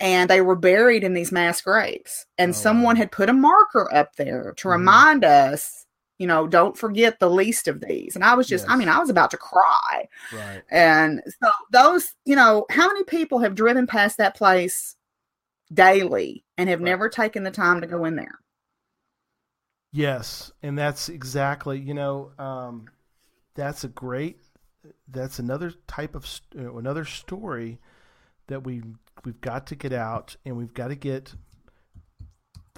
and they were buried in these mass graves. And oh. someone had put a marker up there to mm. remind us, you know, don't forget the least of these. And I was just, yes. I mean, I was about to cry. Right. And so those, you know, how many people have driven past that place daily and have right. never taken the time to go in there? Yes, and that's exactly you know um, that's a great that's another type of uh, another story that we we've got to get out and we've got to get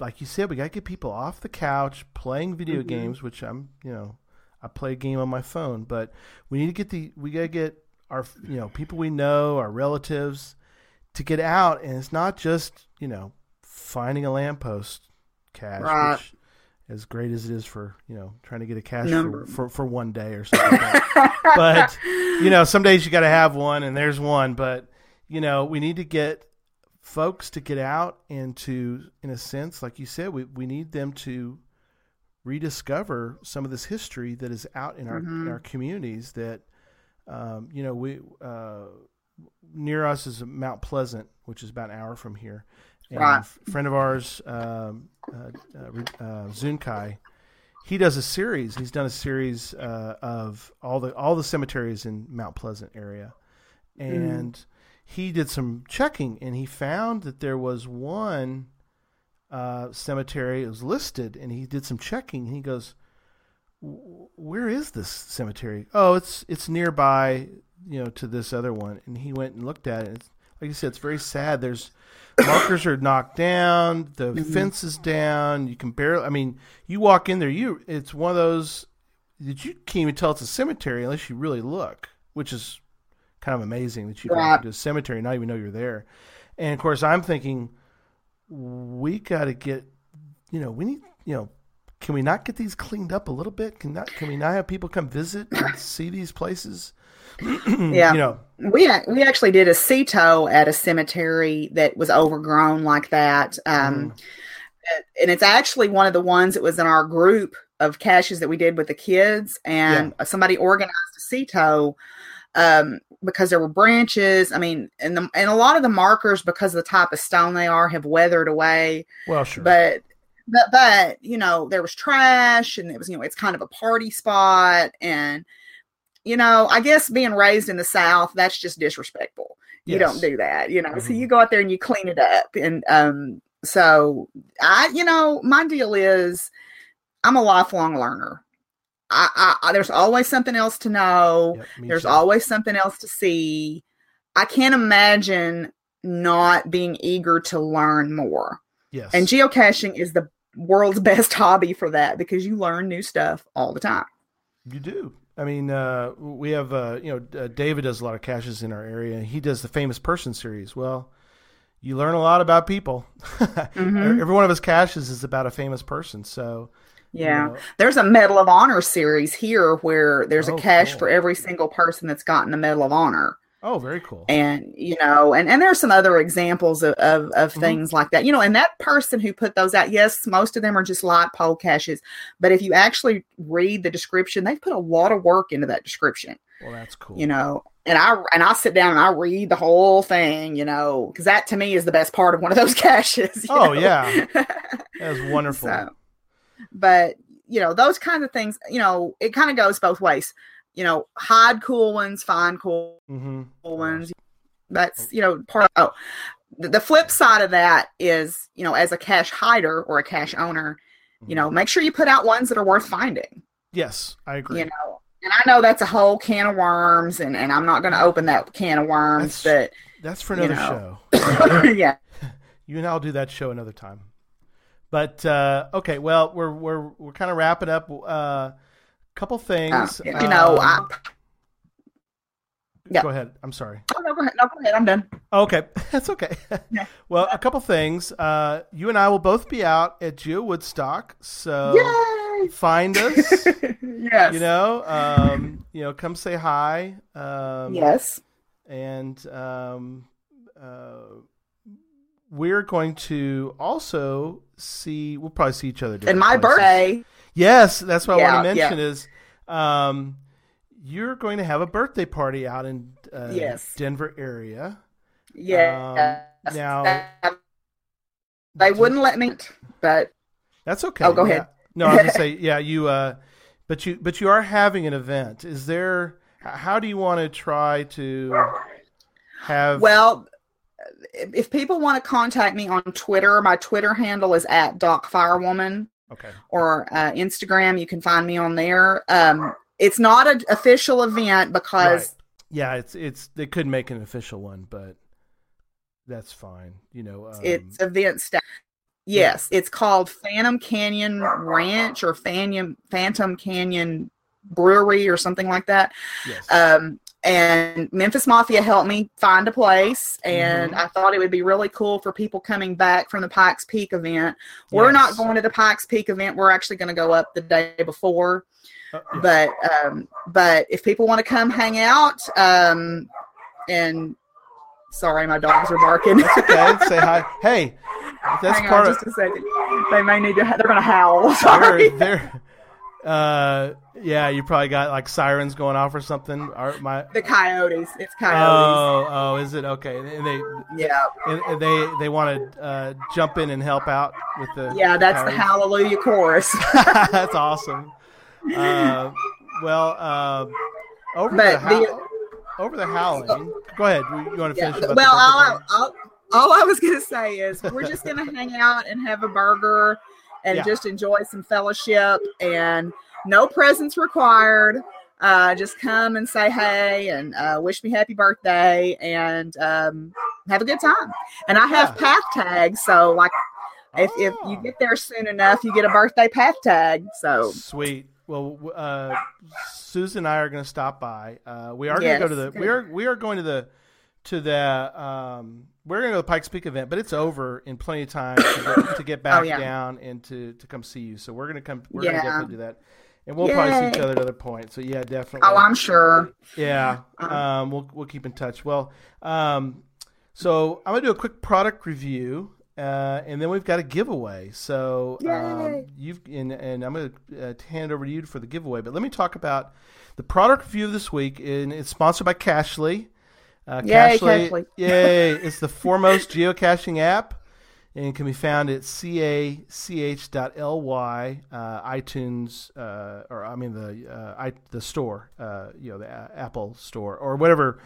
like you said we got to get people off the couch playing video mm-hmm. games which I'm you know I play a game on my phone but we need to get the we got to get our you know people we know our relatives to get out and it's not just you know finding a lamppost cache, right. which as great as it is for you know trying to get a cache for, for, for one day or something. but you know, some days you got to have one, and there's one. But you know, we need to get folks to get out and to, in a sense, like you said, we we need them to rediscover some of this history that is out in our mm-hmm. in our communities. That um, you know, we uh, near us is Mount Pleasant, which is about an hour from here. And right. a friend of ours, um, uh, uh, uh, Zunkai, he does a series. He's done a series uh, of all the all the cemeteries in Mount Pleasant area, mm-hmm. and mm. He did some checking, and he found that there was one uh, cemetery. It was listed, and he did some checking. And he goes, "Where is this cemetery? Oh, it's it's nearby, you know, to this other one." And he went and looked at it. It's, like I said, it's very sad. There's markers are knocked down, the mm-hmm. fence is down. You can barely. I mean, you walk in there, you it's one of those that you can't even tell it's a cemetery unless you really look, which is kind of amazing that you walk into a cemetery and not even know you're there. And of course, I'm thinking we got to get, you know, we need, you know, can we not get these cleaned up a little bit? Can not can we not have people come visit and see these places? yeah, you know, we we actually did a CITO at a cemetery that was overgrown like that, um, mm. and it's actually one of the ones that was in our group of caches that we did with the kids, and yeah. somebody organized a CITO um, because there were branches. I mean, and the, and a lot of the markers because of the type of stone they are have weathered away. Well, sure, but but but you know there was trash and it was you know it's kind of a party spot and you know, I guess being raised in the South, that's just disrespectful. You don't do that, you know. Mm-hmm. So you go out there and you clean it up. And um, so I, you know, my deal is I'm a lifelong learner. I, I there's always something else to know. Yep, there's always something else to see. I can't imagine not being eager to learn more. Yes. And geocaching is the world's best hobby for that because you learn new stuff all the time. You do. I mean, uh, we have uh, you know uh, David does a lot of caches in our area. He does the famous person series. Well, you learn a lot about people. mm-hmm. Every one of his caches is about a famous person. So yeah, you know. there's a Medal of Honor series here where there's oh, a cache cool. for every single person that's gotten a Medal of Honor. Oh, very cool. And you know, and and there's some other examples of of, of mm-hmm. things like that. You know, and that person who put those out, yes, most of them are just light pole caches, but if you actually read the description, they've put a lot of work into that description. Well, that's cool. You know, and I and I sit down and I read the whole thing, you know, because that to me is the best part of one of those caches. Oh know? yeah, that's wonderful. So, but you know, those kinds of things, you know, it kind of goes both ways you know, hide cool ones, find cool, mm-hmm. cool ones. That's, you know, part of, oh, the, the flip side of that is, you know, as a cache hider or a cache owner, mm-hmm. you know, make sure you put out ones that are worth finding. Yes, I agree. You know, and I know that's a whole can of worms, and, and I'm not going to open that can of worms, that's, but that's for another you know. show. yeah, you and I'll do that show another time. But uh, okay, well, we're we're we're kind of wrapping up. Uh, couple things. Uh, you know, um, I, yeah. Go ahead. I'm sorry. Oh, no, go ahead. No, go ahead. I'm done. Okay, that's okay. Yeah. well, a couple things. Uh, you and I will both be out at Geo Woodstock, so Yay! find us. yes. You know, um, you know, come say hi. Um, yes. And um, uh, we're going to also see. We'll probably see each other. And my places. birthday Yes, that's what yeah, I want to mention yeah. is um, you're going to have a birthday party out in uh, yes. Denver area. Yeah. Um, now they wouldn't let me, but that's okay. Oh, go yeah. ahead. No, I was gonna say yeah. You, uh, but you, but you are having an event. Is there? How do you want to try to have? Well, if people want to contact me on Twitter, my Twitter handle is at Doc Firewoman. Okay. Or uh, Instagram, you can find me on there. Um, it's not an official event because. Right. Yeah, it's it's they could make an official one, but that's fine. You know, um, it's event staff. Yes, yeah. it's called Phantom Canyon Ranch or Phantom Phantom Canyon Brewery or something like that. Yes. Um, and Memphis Mafia helped me find a place, and mm-hmm. I thought it would be really cool for people coming back from the Pikes Peak event. We're not going to the Pikes Peak event; we're actually going to go up the day before. Uh, yeah. But um, but if people want to come hang out, um, and sorry, my dogs are barking. That's okay. Say hi. Hey, that's hang part on just of, a second. They may need to. They're going to howl. Sorry. They're, they're uh, yeah, you probably got like sirens going off or something. Are my the coyotes? It's coyotes. Oh, oh, is it okay? And they yeah, and they they want to uh, jump in and help out with the yeah. That's coyotes. the Hallelujah chorus. that's awesome. Uh, well, uh, over but the, the over the howling. Go ahead. You want to finish? Yeah, well, all, all, all I was going to say is we're just going to hang out and have a burger and yeah. just enjoy some fellowship and no presents required. Uh, just come and say hey and uh, wish me happy birthday and um, have a good time. And I have yeah. path tags, so like if, oh. if you oh. get there soon enough, you get a birthday path tag. So sweet. Well, uh, Susan and I are going to stop by. Uh, we are yes. going to go to the. We are we are going to the to the um, we're going to the Pikes Peak event, but it's over in plenty of time to get, to get oh, back oh, yeah. down and to, to come see you. So we're going to come. We're yeah. going to definitely do that, and we'll Yay. probably see each other at other point. So yeah, definitely. Oh, I'm sure. Yeah, uh-huh. um, we'll we'll keep in touch. Well, um, so I'm to do a quick product review. Uh, and then we've got a giveaway. So um, you've and, and I'm going to uh, hand over to you for the giveaway. But let me talk about the product review this week, and it's sponsored by Cachly. Uh, yay, Cachly, Cachly. yay! It's the foremost geocaching app, and can be found at cach.ly, uh, iTunes, uh, or I mean the uh, I, the store, uh, you know, the Apple store or whatever.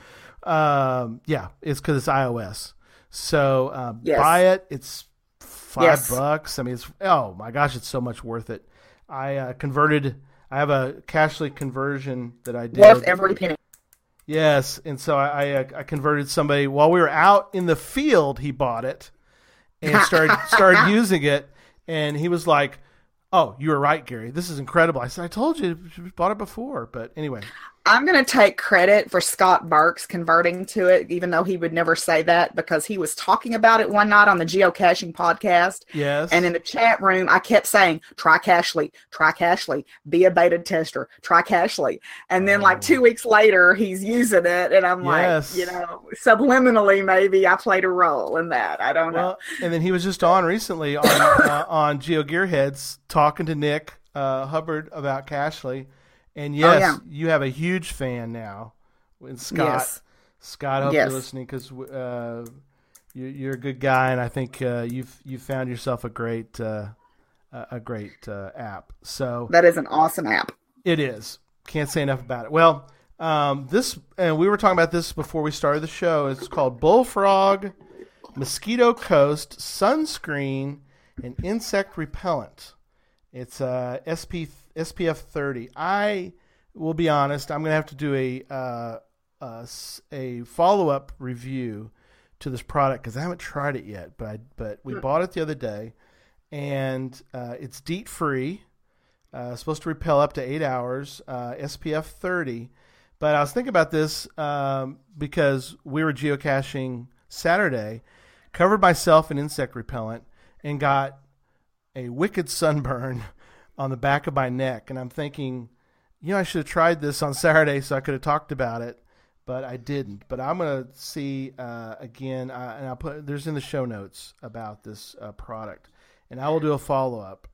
Um, yeah, it's because it's iOS. So um, yes. buy it. It's five yes. bucks. I mean, it's oh my gosh, it's so much worth it. I uh, converted. I have a Cachly conversion that I did. Worth every penny. Yes, and so I, I, uh, I converted somebody while we were out in the field. He bought it and started started using it, and he was like, "Oh, you were right, Gary. This is incredible." I said, "I told you, you bought it before." But anyway, I'm going to take credit for Scott Burks converting to it, even though he would never say that because he was talking about it one night on the geocaching podcast. Yes. And in the chat room, I kept saying, try Cachly, try Cachly, be a beta tester, try Cachly. And then, oh. like two weeks later, he's using it. And I'm yes. like, you know, subliminally, maybe I played a role in that. I don't well, know. And then he was just on recently on, uh, on Geo Gearheads talking to Nick uh, Hubbard about Cachly and oh, yes, oh, yeah. you have a huge fan now, and Scott. Yes. Scott, I hope yes. you're listening because uh, you, are a good guy, and I think uh, you've you found yourself a great uh, a great uh, app. So that is an awesome app. It is. Can't say enough about it. Well, um, this and we were talking about this before we started the show. It's called Bullfrog Mosquito Coast Sunscreen and Insect Repellent. It's uh, SP SPF 30. I will be honest. I'm going to have to do a uh, a, a follow up review to this product because I haven't tried it yet. But I, but we bought it the other day, and uh, it's DEET free. Uh, supposed to repel up to eight hours. Uh, SPF 30. But I was thinking about this um, because we were geocaching Saturday, covered myself in insect repellent, and got a wicked sunburn on the back of my neck, and I'm thinking, you know, I should have tried this on Saturday so I could have talked about it, but I didn't. But I'm gonna see uh, again, uh, and I'll put there's in the show notes about this uh, product, and I will do a follow up.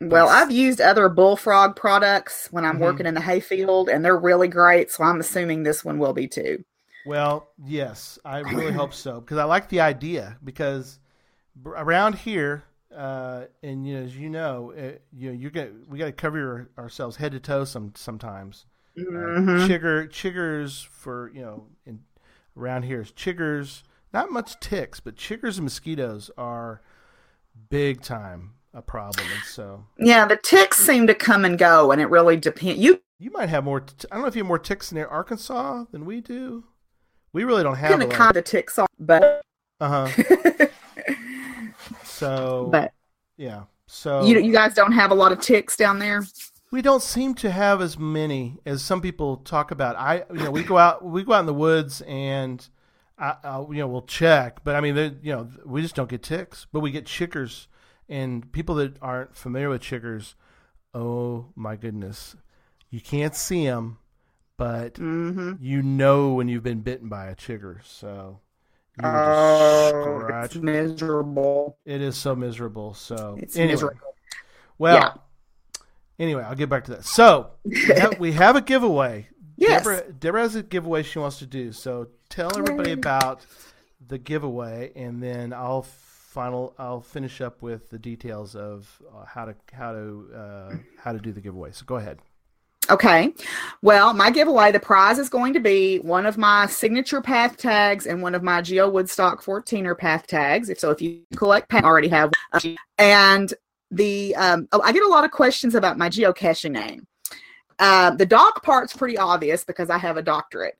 Well, I've used other bullfrog products when I'm mm-hmm. working in the hayfield, and they're really great. So I'm assuming this one will be too. Well, yes, I really hope so because I like the idea. Because around here, uh, and you know, as you know, uh, you know, you get we got to cover your, ourselves head to toe some sometimes. Uh, mm-hmm. Uh, chigger chiggers for you know in around here is chiggers. Not much ticks, but chiggers and mosquitoes are big time a problem. And so yeah, the ticks seem to come and go, and it really depends. You you might have more. T- I don't know if you have more ticks in Arkansas than we do. We really don't have a kind of ticks on, but uh huh. so, but yeah, so you you guys don't have a lot of ticks down there. We don't seem to have as many as some people talk about. I, you know, we go out, we go out in the woods, and I, I you know, we'll check. But I mean, you know, we just don't get ticks, but we get chiggers, and people that aren't familiar with chiggers, oh my goodness, you can't see them, but mm-hmm. you know when you've been bitten by a chigger. So Oh, it's miserable. It is so miserable. So it's anyway, miserable. well, yeah. anyway, I'll get back to that. So we have, we have a giveaway. Yes. Deborah, Deborah has a giveaway she wants to do. So tell everybody about the giveaway, and then I'll final I'll finish up with the details of uh, how to how to uh, how to do the giveaway. So go ahead. Okay. Well, my giveaway, the prize is going to be one of my signature path tags and one of my Geo Woodstock 14er path tags. If so, if you collect I already have. One. And the um, oh, I get a lot of questions about my geocaching name. Uh, the doc part's pretty obvious because I have a doctorate,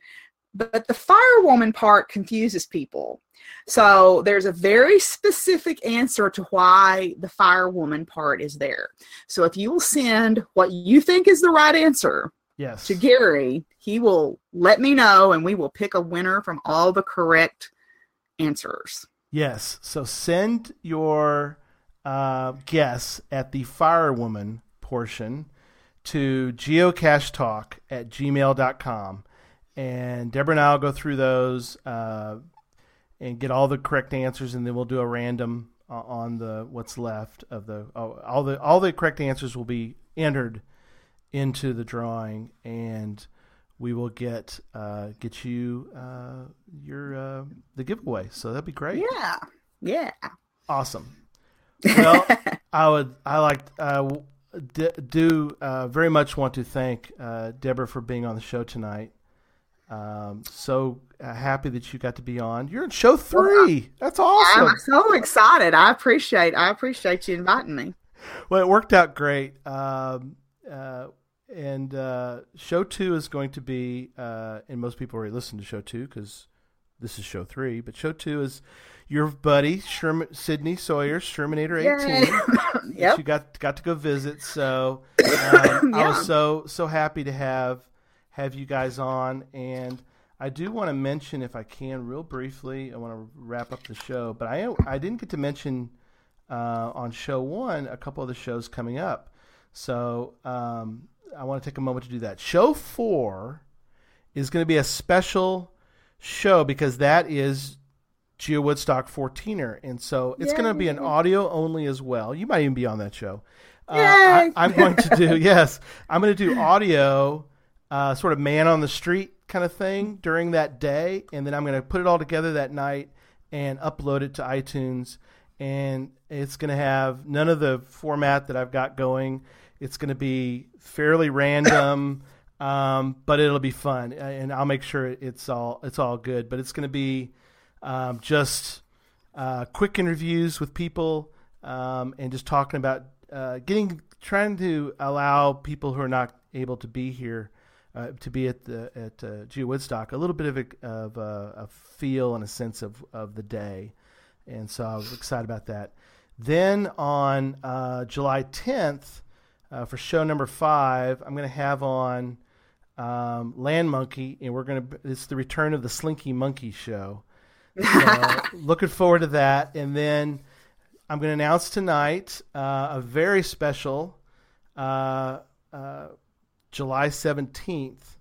but the firewoman part confuses people. So there's a very specific answer to why the firewoman part is there. So if you will send what you think is the right answer yes. to Gary, he will let me know and we will pick a winner from all the correct answers. Yes. So send your uh, guess at the firewoman portion to geocachetalk at gmail.com. And Deborah and I will go through those. Uh, and get all the correct answers, and then we'll do a random uh, on the what's left of the oh, all the all the correct answers will be entered into the drawing, and we will get uh, get you uh, your uh, the giveaway. So that'd be great. Yeah, yeah, awesome. Well, I would I like uh, d- do uh, very much want to thank Deborah for being on the show tonight. Um, so uh, happy that you got to be on. You're in show three. That's awesome. I'm so excited. I appreciate. I appreciate you inviting me. Well, it worked out great. Um, uh, and uh, show two is going to be, uh, and most people already listened to show two because this is show three. But show two is your buddy Sherman Sydney Sawyer, Shermanator eighteen. yep. You got got to go visit. So um, yeah. I was so so happy to have have you guys on. And I do want to mention, if I can, real briefly, I want to wrap up the show, but I, I didn't get to mention uh, on show one a couple of the shows coming up. So um, I want to take a moment to do that. Show four is going to be a special show because that is Geo Woodstock 14er. And so it's going to be an audio only as well. You might even be on that show. Uh, I, I'm going to do, yes, I'm going to do audio uh, sort of man on the street kind of thing during that day, and then I'm going to put it all together that night and upload it to iTunes. And it's going to have none of the format that I've got going. It's going to be fairly random, um, but it'll be fun, and I'll make sure it's all it's all good. But it's going to be um, just uh, quick interviews with people um, and just talking about uh, getting trying to allow people who are not able to be here uh, to be at the at uh, Geo Woodstock, a little bit of a, of a, a, feel and a sense of, of the day, and so I was excited about that. Then on uh, July 10th, uh, for show number five, I'm going to have on um, Land Monkey, and we're going to. It's the return of the Slinky Monkey show. So looking forward to that, and then I'm going to announce tonight uh, a very special. Uh, July 17th,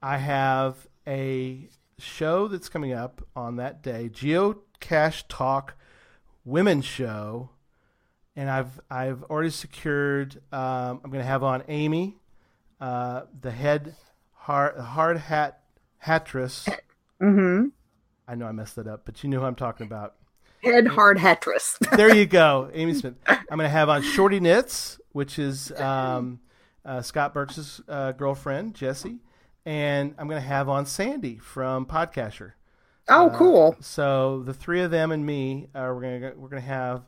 I have a show that's coming up on that day, Geocache Talk Women's Show, and I've I've already secured. Um, I'm going to have on Amy, uh, the head hard hard hat hatress. Mm-hmm. I know I messed that up, but you know who I'm talking about. Head hard hatress. there you go, Amy Smith. I'm going to have on Shorty Knits, which is um, uh, Scott Burks' uh, girlfriend, Jesse, and I'm going to have on Sandy from PodCacher. Oh, uh, cool! So the three of them and me, uh, we're gonna we're gonna have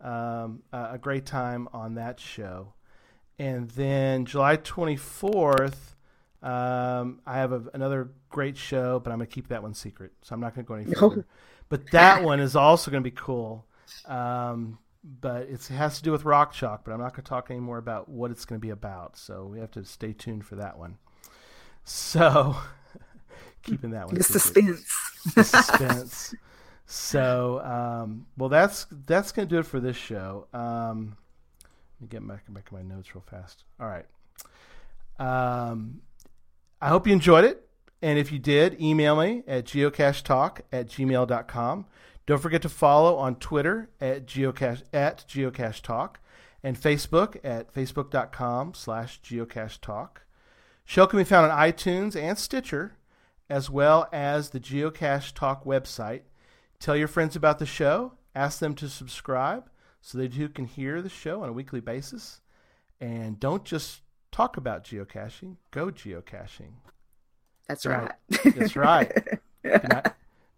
um, a great time on that show. And then July 24th, um, I have a, another great show, but I'm going to keep that one secret. So I'm not going to go any further. but that one is also going to be cool. Um, but it has to do with Rock Chalk, but I'm not going to talk anymore about what it's going to be about. So we have to stay tuned for that one. So keeping that one. The suspense. the suspense. So, um, well, that's that's going to do it for this show. Um, let me get back, back my notes real fast. All right. Um, I hope you enjoyed it. And if you did, email me at geocachetalk at gmail.com. Don't forget to follow on Twitter at geocache at geocachetalk and Facebook at facebook.com slash geocache talk. Show can be found on iTunes and Stitcher, as well as the Geocache Talk website. Tell your friends about the show. Ask them to subscribe so they too can hear the show on a weekly basis. And don't just talk about geocaching, go geocaching. That's right. right. That's right.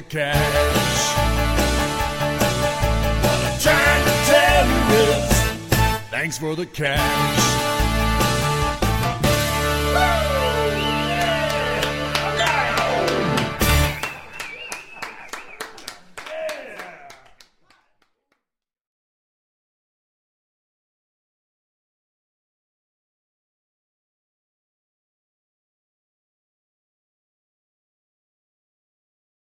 The cache. What I'm trying to tell you is thanks for the cache. Woo!